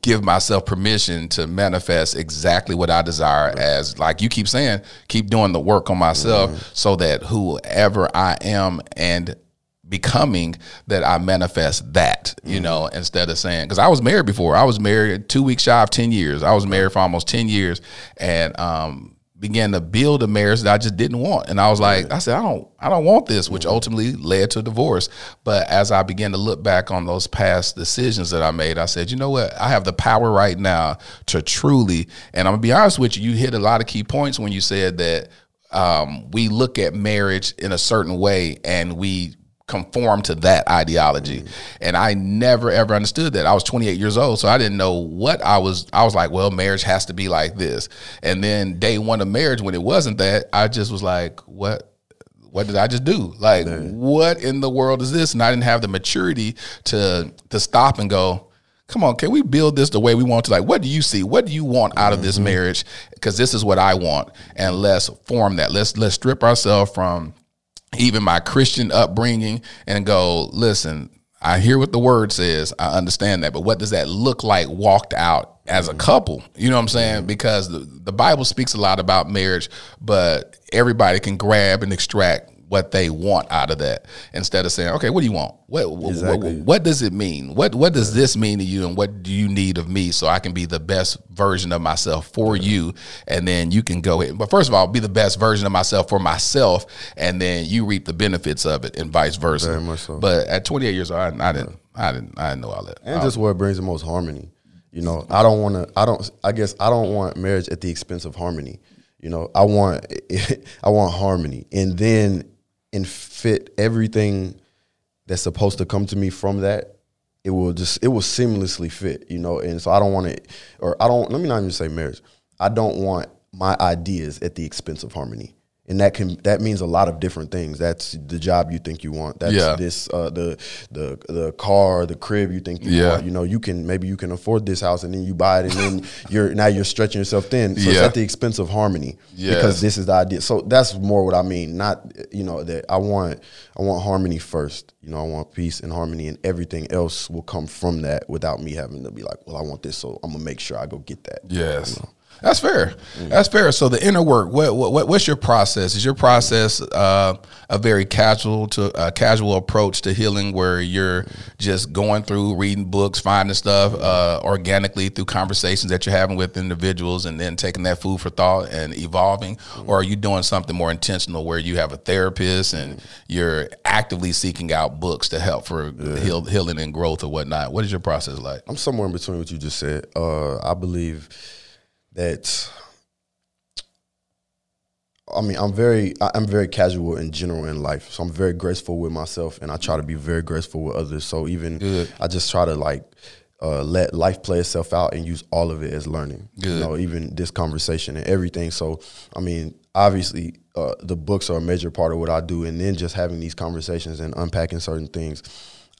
give myself permission to manifest exactly what I desire as like you keep saying, keep doing the work on myself so that whoever I am and becoming that I manifest that, you know, instead of saying cuz I was married before. I was married 2 weeks shy of 10 years. I was married for almost 10 years. And um began to build a marriage that I just didn't want. And I was like, I said, I don't, I don't want this, which ultimately led to a divorce. But as I began to look back on those past decisions that I made, I said, you know what? I have the power right now to truly, and I'm gonna be honest with you, you hit a lot of key points when you said that um, we look at marriage in a certain way and we conform to that ideology. Mm-hmm. And I never ever understood that. I was 28 years old, so I didn't know what I was I was like, well, marriage has to be like this. And then day 1 of marriage when it wasn't that, I just was like, what what did I just do? Like what in the world is this? And I didn't have the maturity to to stop and go, come on, can we build this the way we want to? Like, what do you see? What do you want out of this mm-hmm. marriage? Because this is what I want, and let's form that. Let's let's strip ourselves from even my Christian upbringing and go, listen, I hear what the word says. I understand that. But what does that look like walked out as a mm-hmm. couple? You know what I'm mm-hmm. saying? Because the, the Bible speaks a lot about marriage, but everybody can grab and extract what they want out of that instead of saying, okay, what do you want? What, what- Exactly. what, what does it mean? What what does this mean to you and what do you need of me so I can be the best version of myself for you and then you can go ahead. But first of all, be the best version of myself for myself and then you reap the benefits of it and vice versa. Very much so. But at 28 years old, I, I didn't I didn't I didn't know all that. and just what brings the most harmony. You know, I don't want to. I don't. I guess I don't want marriage at the expense of harmony. You know, I want. *laughs* I want harmony, and then and fit everything that's supposed to come to me from that, it will just it will seamlessly fit, you know. And so I don't want it, or I don't. Let me not even say marriage. I don't want my ideas at the expense of harmony and that can that means a lot of different things. That's the job you think you want. That's Yeah. this uh, the the the car, the crib you think you Yeah. want. You know, you can maybe you can afford this house and then you buy it and then *laughs* you're now you're stretching yourself thin. So it's at the expense of harmony Yes. because this is the idea. So that's more what I mean. Not you know that I want I want harmony first. You know, I want peace and harmony, and everything else will come from that without me having to be like, well, I want this, so I'm gonna make sure I go get that. Yes. That's fair. That's fair. So the inner work, what, what what's your process? Is your process uh, a very casual to uh, casual approach to healing, where you're just going through reading books, finding stuff uh, organically through conversations that you're having with individuals, and then taking that food for thought and evolving, or are you doing something more intentional, where you have a therapist and you're actively seeking out books to help for heal, healing and growth or whatnot? What is your process like? I'm somewhere in between what you just said. Uh, I believe that. I mean, I'm very, I'm very casual in general in life. So I'm very graceful with myself, and I try to be very graceful with others. So even Good. I just try to like uh, let life play itself out and use all of it as learning. Good. You know, even this conversation and everything. So I mean, obviously, uh, the books are a major part of what I do, and then just having these conversations and unpacking certain things.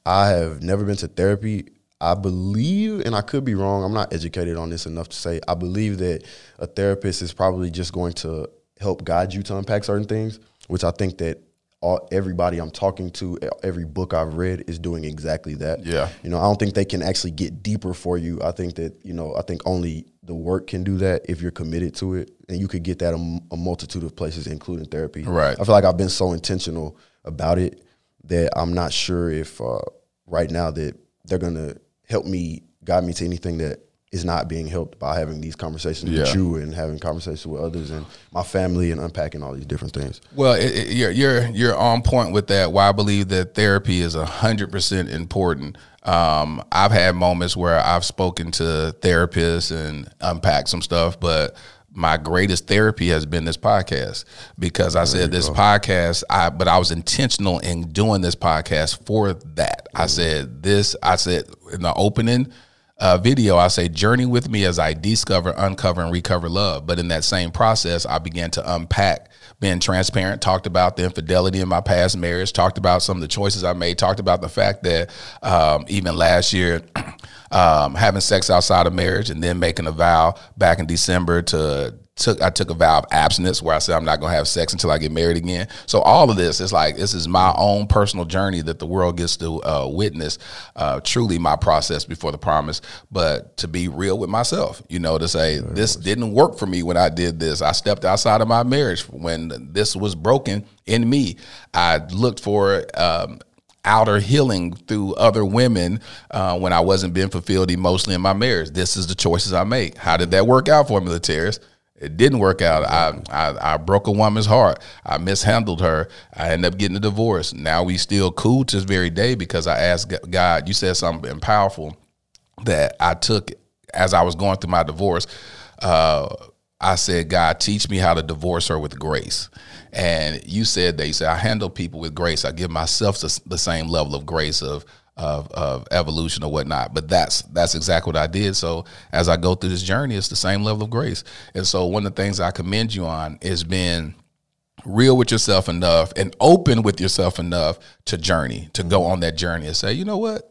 I have never been to therapy. I believe, and I could be wrong. I'm not educated on this enough to say. I believe that a therapist is probably just going to help guide you to unpack certain things, which I think that all everybody I'm talking to, every book I've read is doing exactly that. Yeah. You know, I don't think they can actually get deeper for you. I think that, you know, I think only the work can do that if you're committed to it. And you could get that a multitude of places, including therapy. Right. I feel like I've been so intentional about it that I'm not sure if uh, right now that they're going to help me, guide me to anything that is not being helped by having these conversations Yeah. with you and having conversations with others and my family and unpacking all these different things. Well, it, it, you're you're you're on point with that. Why I believe that therapy is hundred percent important. Um, I've had moments where I've spoken to therapists and unpacked some stuff, but my greatest therapy has been this podcast because I said this podcast. I but I was intentional in doing this podcast for that. I said this. I said in the opening uh, video, I say, journey with me as I discover, uncover, and recover love. But in that same process, I began to unpack, being transparent, talked about the infidelity in my past marriage, talked about some of the choices I made, talked about the fact that um, even last year, *clears throat* um, having sex outside of marriage and then making a vow back in December to took I took a vow of abstinence where I said I'm not gonna have sex until I get married again. So all of this is like this is my own personal journey that the world gets to uh, witness. Uh, truly my process before the promise, but to be real with myself, you know, to say this didn't work for me when I did this. I stepped outside of my marriage when this was broken in me. I looked for. Um, outer healing through other women uh, when I wasn't being fulfilled emotionally in my marriage. This is the choices I make. How did that work out for me, Lateris? It didn't work out. I, I I broke a woman's heart. I mishandled her. I ended up getting a divorce. Now we still cool to this very day because I asked God. You said something powerful that I took as I was going through my divorce. Uh, I said, God, teach me how to divorce her with grace. And you said that you said I handle people with grace. I give myself the, the same level of grace of, of of evolution or whatnot. But that's that's exactly what I did. So as I go through this journey, it's the same level of grace. And so one of the things I commend you on is being real with yourself enough and open with yourself enough to journey, to go on that journey and say, you know what?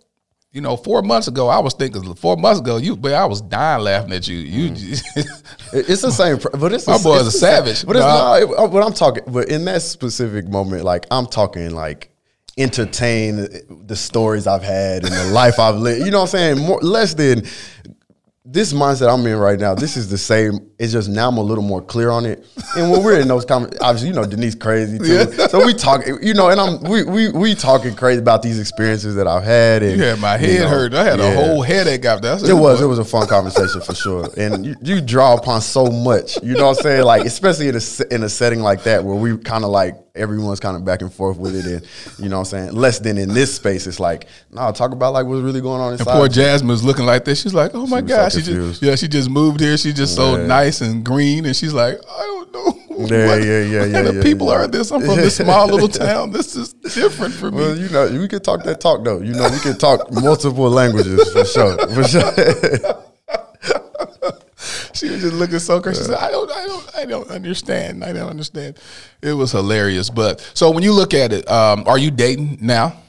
You know, four months ago, I was thinking. Four months ago, you, but I was dying laughing at you. You, mm. *laughs* It- It's the same, but it's My the- boy it's is a savage. But it's Nah. not. it- uh, What I'm talking, but in that specific moment, like I'm talking, like entertain the stories I've had and the life I've lived. You know what I'm saying? More less than this mindset I'm in right now. This is the same. It's just now I'm a little more clear on it. And when we're in those comments, obviously, you know, Denise crazy too. So we talk, you know, and I'm we we we talking crazy about these experiences that I've had. And you had my you head know, hurt. I had a whole headache after that. It was. "Boy, It was a fun conversation for sure, and you, you draw upon so much. You know what I'm saying? Like especially in a in a setting like that where we kind of like everyone's kind of back and forth with it, and you know what I'm saying. Less than in this space, it's like no, talk about like what's really going on And inside. poor Jasmine's looking like this. She's like, "Oh my so god!" she just yeah, she just moved here. She's just so nice and green, and she's like, "I don't know *laughs* Yeah, yeah, yeah, yeah. the yeah, people yeah. are this. I'm from this small little town. This is different for me. Well, you know, we can talk that talk though. You know, we can talk multiple languages for sure. For sure. *laughs* *laughs* she was just looking so crazy. She said, "I don't, I don't, I don't understand. I don't understand." It was hilarious. But so when you look at it, um, are you dating now?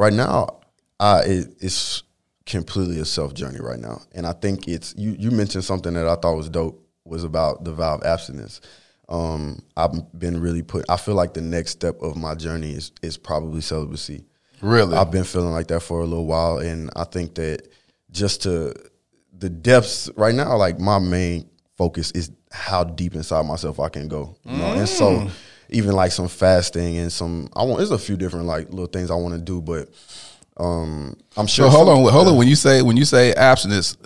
right now, uh, it, it's completely a self journey right now, and I think it's you. You mentioned something that I thought was dope was about the vow of abstinence. Um, I've been really put. I feel like the next step of my journey is is probably celibacy. Really? I've been feeling like that for a little while, and I think that just to the depths right now, like my main focus is how deep inside myself I can go. You know, and so Mm. even like some fasting and some I want. There's a few different like little things I want to do, but um, I'm sure. So hold on, hold on. When you say when you say abstinence,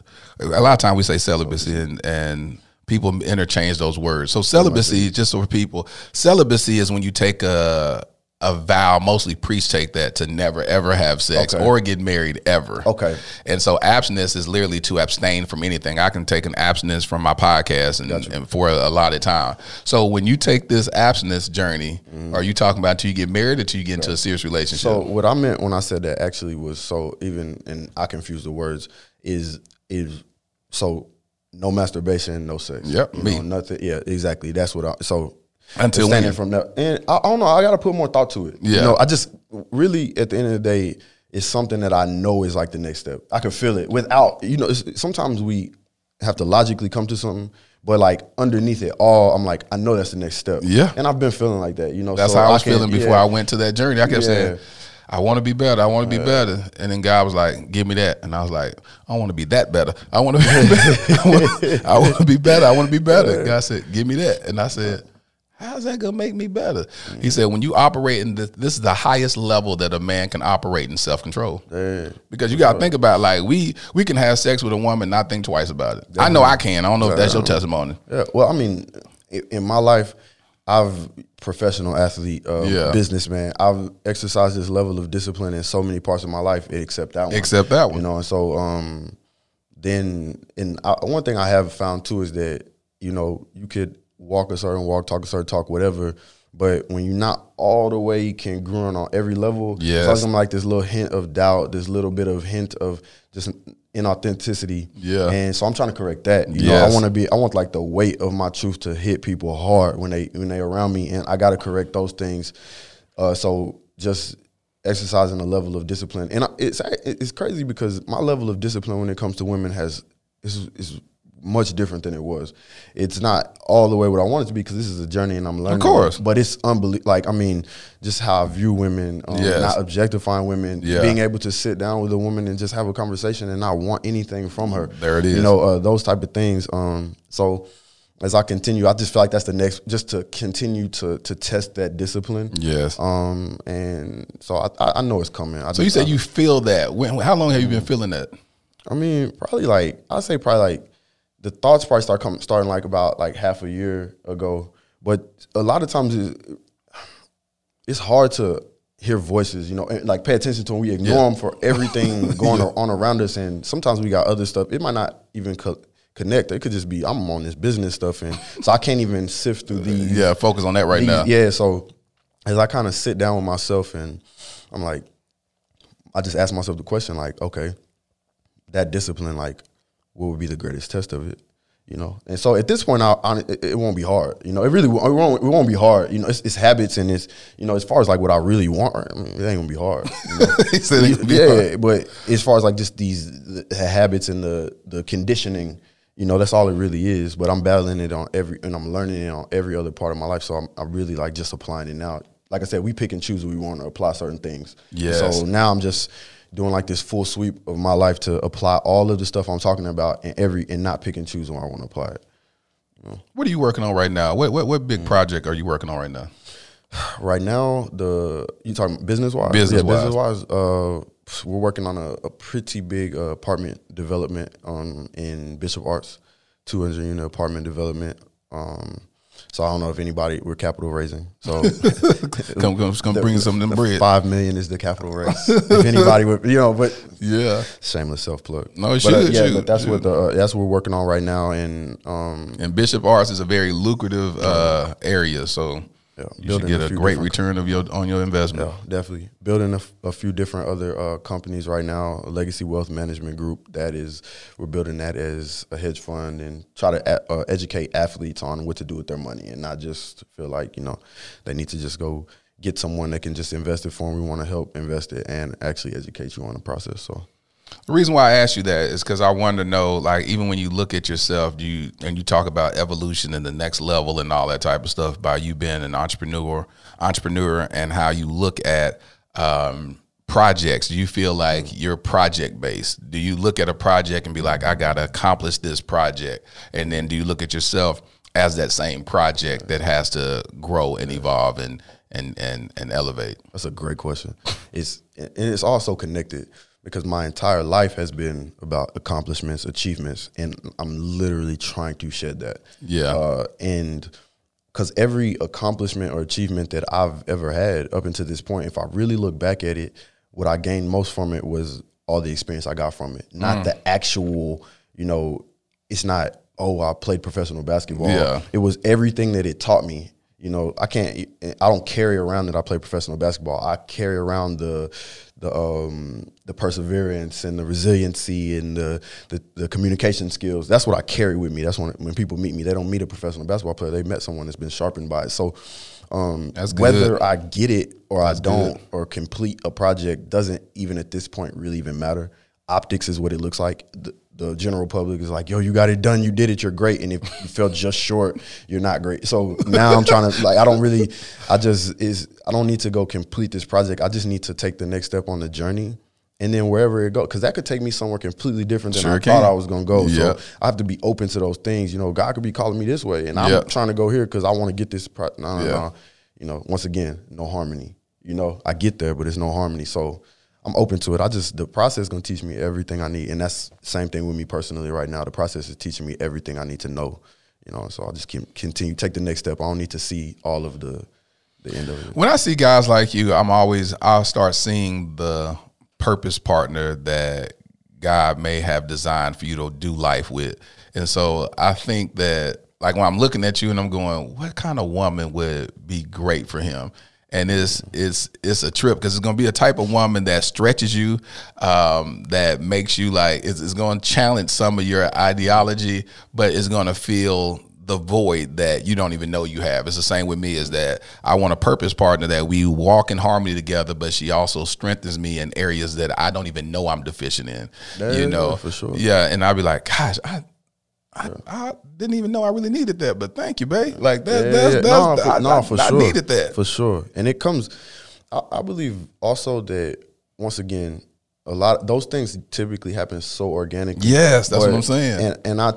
a lot of time we say celibacy, and and people interchange those words. So celibacy, just for people, celibacy is when you take a a vow. Mostly priests take that to never ever have sex Okay. or get married ever. Okay. And so abstinence is literally to abstain from anything. I can take an abstinence from my podcast and, and for a lot of time. So when you take this abstinence journey, mm-hmm. are you talking about until you get married or until you get into a serious relationship? So what I meant when I said that actually was so even and I confused the words is is so no masturbation, no sex. Yep, You me. know, nothing. Yeah, exactly. That's what I so Until standing when? from that and I, I don't know, I gotta put more thought to it. Yeah. You know, I just really at the end of the day, it's something that I know is like the next step. I can feel it without you know, sometimes we have to logically come to something. But like underneath it all, I'm like, I know that's the next step. Yeah. and I've been feeling like that. You know, That's so how I was can- feeling before yeah. I went to that journey. I kept Yeah. saying, I want to be better. I want to be better. And then God was like, give me that. And I was like, I want to be that better. I want *laughs* to be better. I want to be better. I want to be better. God said, give me that. And I said, how's that going to make me better? He said, when you operate in this, this is the highest level that a man can operate in self-control. Because you got to think about like, we, we can have sex with a woman, not think twice about it. I know I can. I don't know if that's your testimony. Yeah, well, I mean, in my life, I've professional athlete, uh, Yeah. businessman. I've exercised this level of discipline in so many parts of my life, except that one. Except that one. you know. And so, um, then, and I, one thing I have found too is that you know you could walk a certain walk, talk a certain talk, whatever. But when you're not all the way congruent on every level, Yes. it's like this little hint of doubt, this little bit of hint of just inauthenticity. Yeah. And so I'm trying to correct that. You know, I want to be I want like the weight of my truth to hit people hard when they when they around me and I got to correct those things. Uh, so just exercising a level of discipline. And it's it's crazy because my level of discipline when it comes to women has is is much different than it was. It's not all the way what I want it to be because this is a journey and I'm learning. Of course. But it's unbelievable. Like, I mean, just how I view women, um, Yes. not objectifying women, Yeah. being able to sit down with a woman and just have a conversation and not want anything from her. There it is. You know, uh, those type of things. Um, so as I continue, I just feel like that's the next, just to continue to to test that discipline. Yes. Um, and so I, I know it's coming. I So you said I- you feel that. When, how long have you been feeling that? I mean, probably like I say probably like the thoughts probably start coming starting like about like half a year ago. But a lot of times it, it's hard to hear voices, you know, and like pay attention to them. We ignore Yeah. them for *laughs* everything going on around us, and sometimes we got other stuff. It might not even co- connect. It could just be I'm on this business stuff, and so I can't even sift through these. Yeah, focus on that right these- now. Yeah, so as I kind of sit down with myself and I'm like, I just ask myself the question, like, okay, that discipline, like, what would be the greatest test of it? You know, and so at this point, I, I, it, won't be hard. You know, it really won't, it won't, it won't be hard. You know, it's, it's habits and it's you know, as far as like what I really want, I mean, it ain't gonna be hard. You know? *laughs* Be yeah, hard. but as far as like just these the habits and the the conditioning, you know, that's all it really is. But I'm battling it on every, and I'm learning it on every other part of my life. So I'm, I'm really like just applying it now. Like I said, we pick and choose we want to apply certain things. Yes. So now I'm just doing like this full sweep of my life to apply all of the stuff I'm talking about and every and not pick and choose when I want to apply it. What are you working on right now? What what, what big project are you working on right now? *sighs* Right now, the you talking business wise? Business-wise. business wise. Uh, we're working on a, a pretty big uh, apartment development um, in Bishop Arts, 200 unit apartment development. Um, So I don't know if anybody we're capital raising. So *laughs* come, come, come bring some of them bread. Five million is the capital raise. if anybody would, you know, but yeah, shameless self plug. No, it but, uh, should, yeah, should, but that's should. what the uh, that's what we're working on right now, and um, and Bishop Arts is a very lucrative uh, area, so yeah, you should get a, few great return of your on your investment. Yeah, definitely building a, f- a few different other uh, companies right now. A Legacy Wealth Management Group that is we're building that as a hedge fund and try to a- uh, educate athletes on what to do with their money and not just feel like you know they need to just go get someone that can just invest it for them. We want to help invest it and actually educate you on the process. So. The reason why I asked you that is because I wanted to know, like, even when you look at yourself, do you and you talk about evolution and the next level and all that type of stuff by you being an entrepreneur, entrepreneur, and how you look at um, projects. Do you feel like you're project based? Do you look at a project and be like, I got to accomplish this project, and then do you look at yourself as that same project that has to grow and evolve and and and and elevate? That's a great question. It's and it's also connected because my entire life has been about accomplishments, achievements, and I'm literally trying to shed that. Yeah. Uh, and because every accomplishment or achievement that I've ever had up until this point, if I really look back at it, what I gained most from it was all the experience I got from it, not Mm. the actual. You know, it's not. Oh, I played professional basketball. Yeah. It was everything that it taught me. You know, I can't. I don't carry around that I play professional basketball. I carry around the the um the perseverance and the resiliency and the, the the communication skills. That's what I carry with me. That's when when people meet me, they don't meet a professional basketball player. They met someone that's been sharpened by it. So. Um, whether I get it or That's I don't good. or complete a project doesn't even at this point really even matter. Optics is what it looks like. The, the general public is like, yo, you got it done, you did it, you're great. And if you fell just short, you're not great. So now I'm trying to like, I don't really, I just is, I don't need to go complete this project. I just need to take the next step on the journey. And then wherever it goes, because that could take me somewhere completely different than Sure I can. thought I was going to go. Yeah. So I have to be open to those things. You know, God could be calling me this way, and I'm Yeah. trying to go here because I want to get this. Pro- no, no, Yeah. no. You know, once again, no harmony. You know, I get there, but it's no harmony. So I'm open to it. I just the process is gonna teach me everything I need, and that's same thing with me personally right now. The process is teaching me everything I need to know. You know, so I'll just keep, continue take the next step. I don't need to see all of the the end of it. When I see guys like you, I'm always I'll start seeing the purpose partner that God may have designed for you to do life with. And so I think that like when I'm looking at you and I'm going, what kind of woman would be great for him? And it's it's it's a trip because it's gonna be a type of woman that stretches you, um, that makes you like it's, it's going to challenge some of your ideology, but it's going to feel the void that you don't even know you have. It's the same with me is that I want a purpose partner that we walk in harmony together, but she also strengthens me in areas that I don't even know I'm deficient in. Yeah, you know, for sure. Yeah, and I'll be like, gosh, I. I, I didn't even know I really needed that, but thank you, babe. Like that, Yeah, that's, yeah. that's no, for, I, no, for I sure. needed that. for sure. And it comes. I, I believe also that once again, a lot those things typically happen so organically. Yes, that's what I'm saying. And and I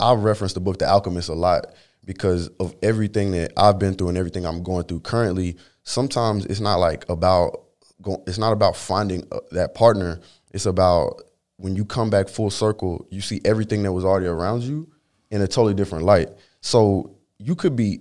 I reference the book The Alchemist a lot because of everything that I've been through and everything I'm going through currently. Sometimes it's not like about go, it's not about finding uh, that partner. It's about when you come back full circle, you see everything that was already around you in a totally different light. So you could be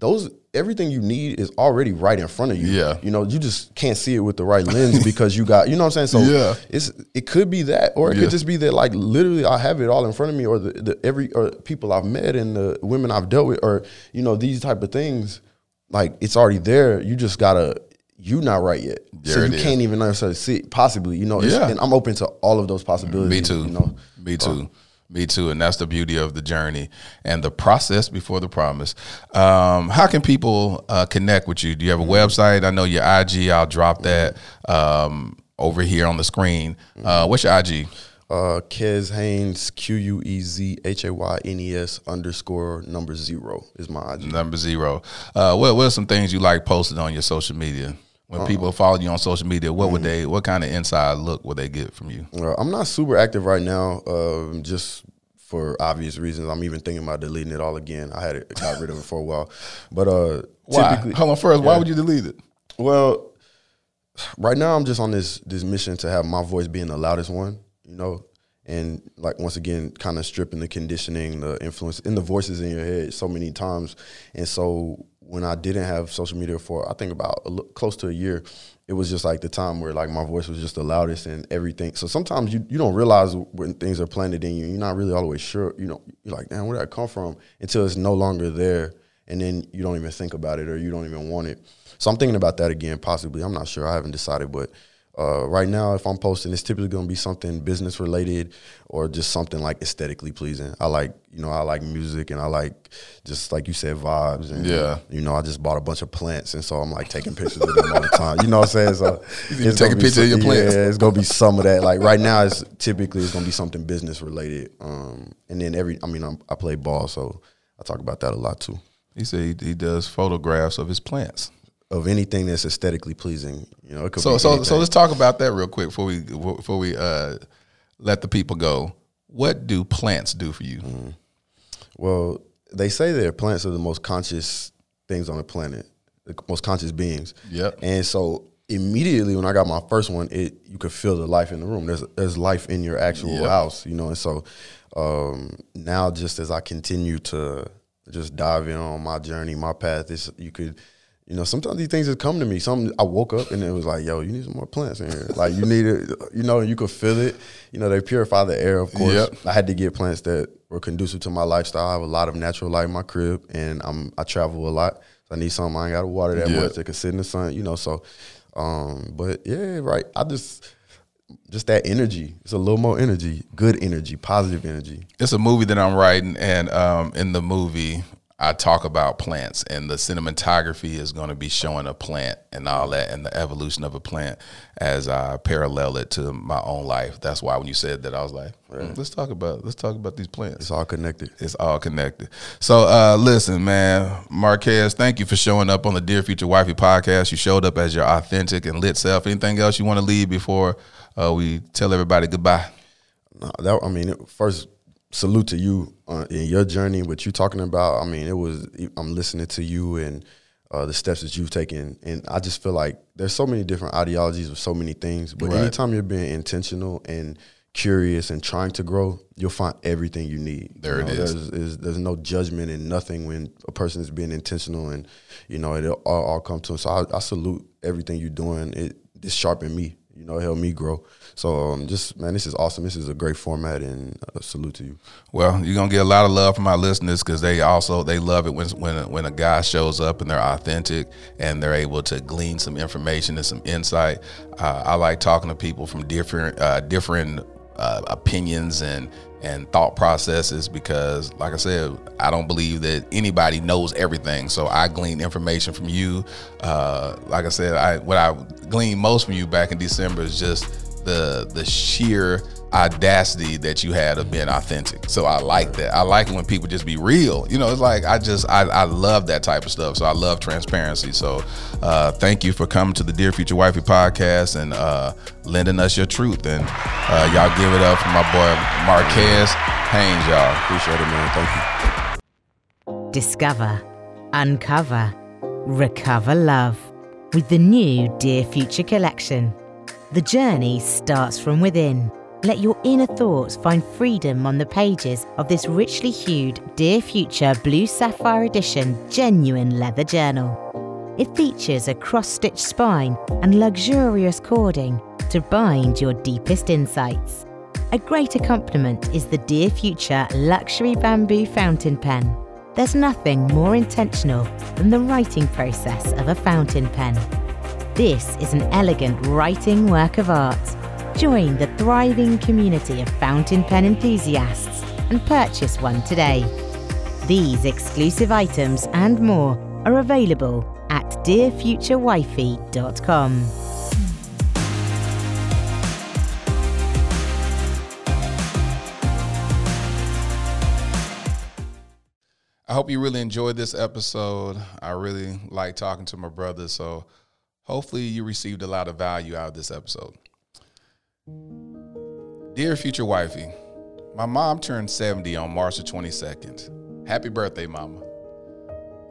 those everything you need is already right in front of you. Yeah. You know, you just can't see it with the right lens *laughs* because you got you know what I'm saying? So Yeah. it's it could be that or it Yeah. could just be that like literally I have it all in front of me or the, the every or people I've met and the women I've dealt with or you know these type of things like it's already there. You just got to you not right yet. so you is. can't even necessarily see possibly, you know. Yeah. And I'm open to all of those possibilities. Me too. You know. Me too. Me too. And that's the beauty of the journey and the process before the promise. Um, how can people uh, connect with you? Do you have a website? I know your IG. I'll drop that um, over here on the screen. Uh, what's your IG? Uh, Quez Haynes, Q U E Z H A Y N E S underscore number zero is my IG. Number zero. Uh, what What are some things you like posted on your social media? When people follow you on social media, what would they? What kind of inside look would they get from you? Uh, I'm not super active right now, um, just for obvious reasons. I'm even thinking about deleting it all again. I had it, got rid of it for a while, but uh, Why? Hold on. First, why would you delete it? Well, right now I'm just on this this mission to have my voice being the loudest one, you know. and like once again, kind of stripping the conditioning, the influence, in the voices in your head so many times. And so when I didn't have social media for I think about close to a year, it was just like the time where like my voice was just the loudest and everything. So sometimes you, you don't realize when things are planted in you. You're not really always sure. You know, you're like, damn, where did that come from? Until it's no longer there, and then you don't even think about it or you don't even want it. So I'm thinking about that again, possibly. I'm not sure. I haven't decided, but uh, right now, if I'm posting, it's typically going to be something business related or just something like aesthetically pleasing. I like, you know, I like music and I like just like you said, vibes. And, yeah. You know, I just bought a bunch of plants and so I'm like taking pictures of them all the time. You know what I'm saying? So *laughs* you taking pictures some, of your plants. Yeah, it's going to be some of that. Like right now, it's typically it's going to be something business related. Um, and then every, I mean, I'm, i play ball, so I talk about that a lot too. He said he, he does photographs of his plants of anything that's aesthetically pleasing. You know, so so anything. so let's talk about that real quick before we before we uh, let the people go. What do plants do for you? Mm. Well, they say that plants are the most conscious things on the planet, the most conscious beings. Yep. And so immediately when I got my first one, it you could feel the life in the room. There's there's life in your actual yep. house, you know. And so um, now, just as I continue to just dive in on my journey, my path, is you could you know, sometimes these things just come to me. Some I woke up and it was like, yo, you need some more plants in here. like you need it, you know, you could feel it. You know, they purify the air, of course. Yep. I had to get plants that were conducive to my lifestyle. I have a lot of natural light in my crib and I'm I travel a lot. So I need something I ain't gotta water that yep. much. They can sit in the sun, you know. So um, but yeah, right. I just just that energy. It's a little more energy, good energy, positive energy. It's a movie that I'm writing, and um, in the movie, I talk about plants and the cinematography is going to be showing a plant and all that and the evolution of a plant as I parallel it to my own life. That's why when you said that, I was like, mm, let's talk about let's talk about these plants. It's all connected. It's all connected. So uh, listen, man, Marquez, thank you for showing up on the Dear Future Wifey podcast. You showed up as your authentic and lit self. Anything else you want to leave before uh, we tell everybody goodbye? No, that I mean, first salute to you uh, in your journey, what you're talking about. I mean, it was, I'm listening to you and uh, the steps that you've taken. And I just feel like there's so many different ideologies with so many things. But right. anytime you're being intentional and curious and trying to grow, you'll find everything you need. There you know, it is. There's, there's, there's, no judgment and nothing when a person is being intentional and, you know, it all, all come to them. So I, I salute everything you're doing. It, it sharpened me you know, help me grow. So um, just man, this is awesome. This is a great format, and uh, salute to you. Well, you're gonna get a lot of love from my listeners because they also they love it when when when a guy shows up and they're authentic and they're able to glean some information and some insight. Uh, I like talking to people from different uh, different uh, opinions and and thought processes because like i said i don't believe that anybody knows everything so i glean information from you uh, like i said i what i gleaned most from you back in december is just the the sheer audacity that you had of being authentic. So I like that. I like when people just be real. You know, it's like I just I, I love that type of stuff. So I love transparency. So uh, thank you for coming to the Dear Future Wifey podcast and uh, lending us your truth. And uh, y'all give it up for my boy Marquez Haynes, y'all. Appreciate it, man. Thank you. Discover, uncover, recover love with the new Dear Future collection. The journey starts from within let your inner thoughts find freedom on the pages of this richly hued Dear Future Blue Sapphire Edition genuine leather journal. It features a cross stitched spine and luxurious cording to bind your deepest insights. A great accompaniment is the Dear Future Luxury Bamboo Fountain Pen. There's nothing more intentional than the writing process of a fountain pen. This is an elegant writing work of art Join the thriving community of fountain pen enthusiasts and purchase one today. These exclusive items and more are available at dearfuturewifey.com. I hope you really enjoyed this episode. I really like talking to my brother, so hopefully you received a lot of value out of this episode. Dear future wifey, my mom turned 70 on March the 22nd. Happy birthday, mama.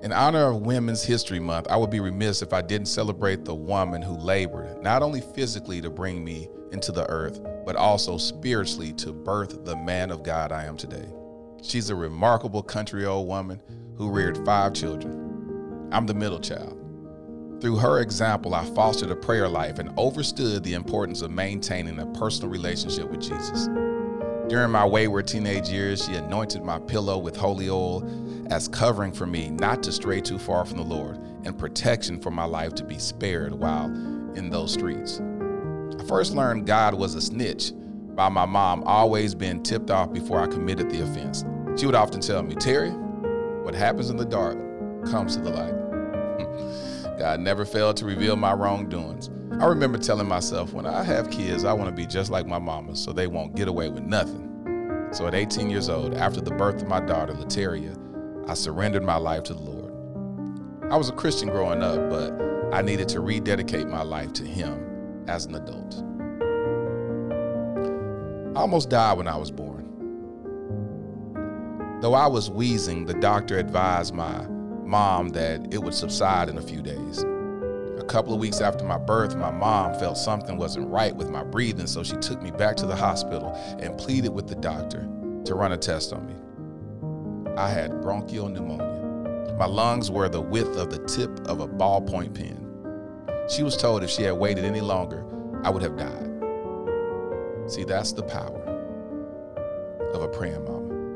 In honor of Women's History Month, I would be remiss if I didn't celebrate the woman who labored, not only physically to bring me into the earth, but also spiritually to birth the man of God I am today. She's a remarkable country old woman who reared five children. I'm the middle child. Through her example, I fostered a prayer life and understood the importance of maintaining a personal relationship with Jesus. During my wayward teenage years, she anointed my pillow with holy oil as covering for me not to stray too far from the Lord and protection for my life to be spared while in those streets. I first learned God was a snitch by my mom always being tipped off before I committed the offense. She would often tell me, Terry, what happens in the dark comes to the light. *laughs* God never failed to reveal my wrongdoings. I remember telling myself, when I have kids, I want to be just like my mama so they won't get away with nothing. So at 18 years old, after the birth of my daughter, Lateria, I surrendered my life to the Lord. I was a Christian growing up, but I needed to rededicate my life to Him as an adult. I almost died when I was born. Though I was wheezing, the doctor advised my mom that it would subside in a few days A couple of weeks after my birth, my mom felt something wasn't right with my breathing, so she took me back to the hospital and pleaded with the doctor to run a test on me. I had bronchial pneumonia. My lungs were the width of the tip of a ballpoint pen. She was told if she had waited any longer, I would have died. See, that's the power of a praying mama.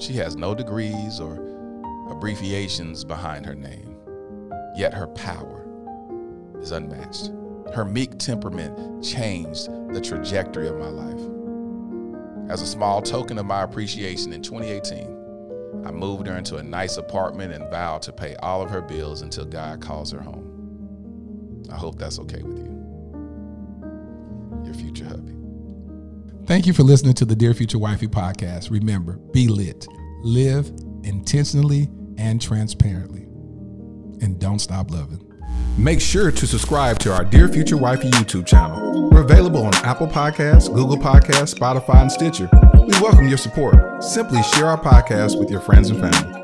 She has no degrees or abbreviations behind her name yet her power is unmatched. Her meek temperament changed the trajectory of my life. As a small token of my appreciation in 2018, I moved her into a nice apartment and vowed to pay all of her bills until God calls her home. I hope that's okay with you. Your future hubby. Thank you for listening to the Dear Future Wifey podcast. Remember, be lit, live intentionally and transparently and don't stop loving. Make sure to subscribe to our Dear Future Wifey YouTube channel. We're available on Apple Podcasts, Google Podcasts, Spotify, and Stitcher. We welcome your support. Simply share our podcast with your friends and family.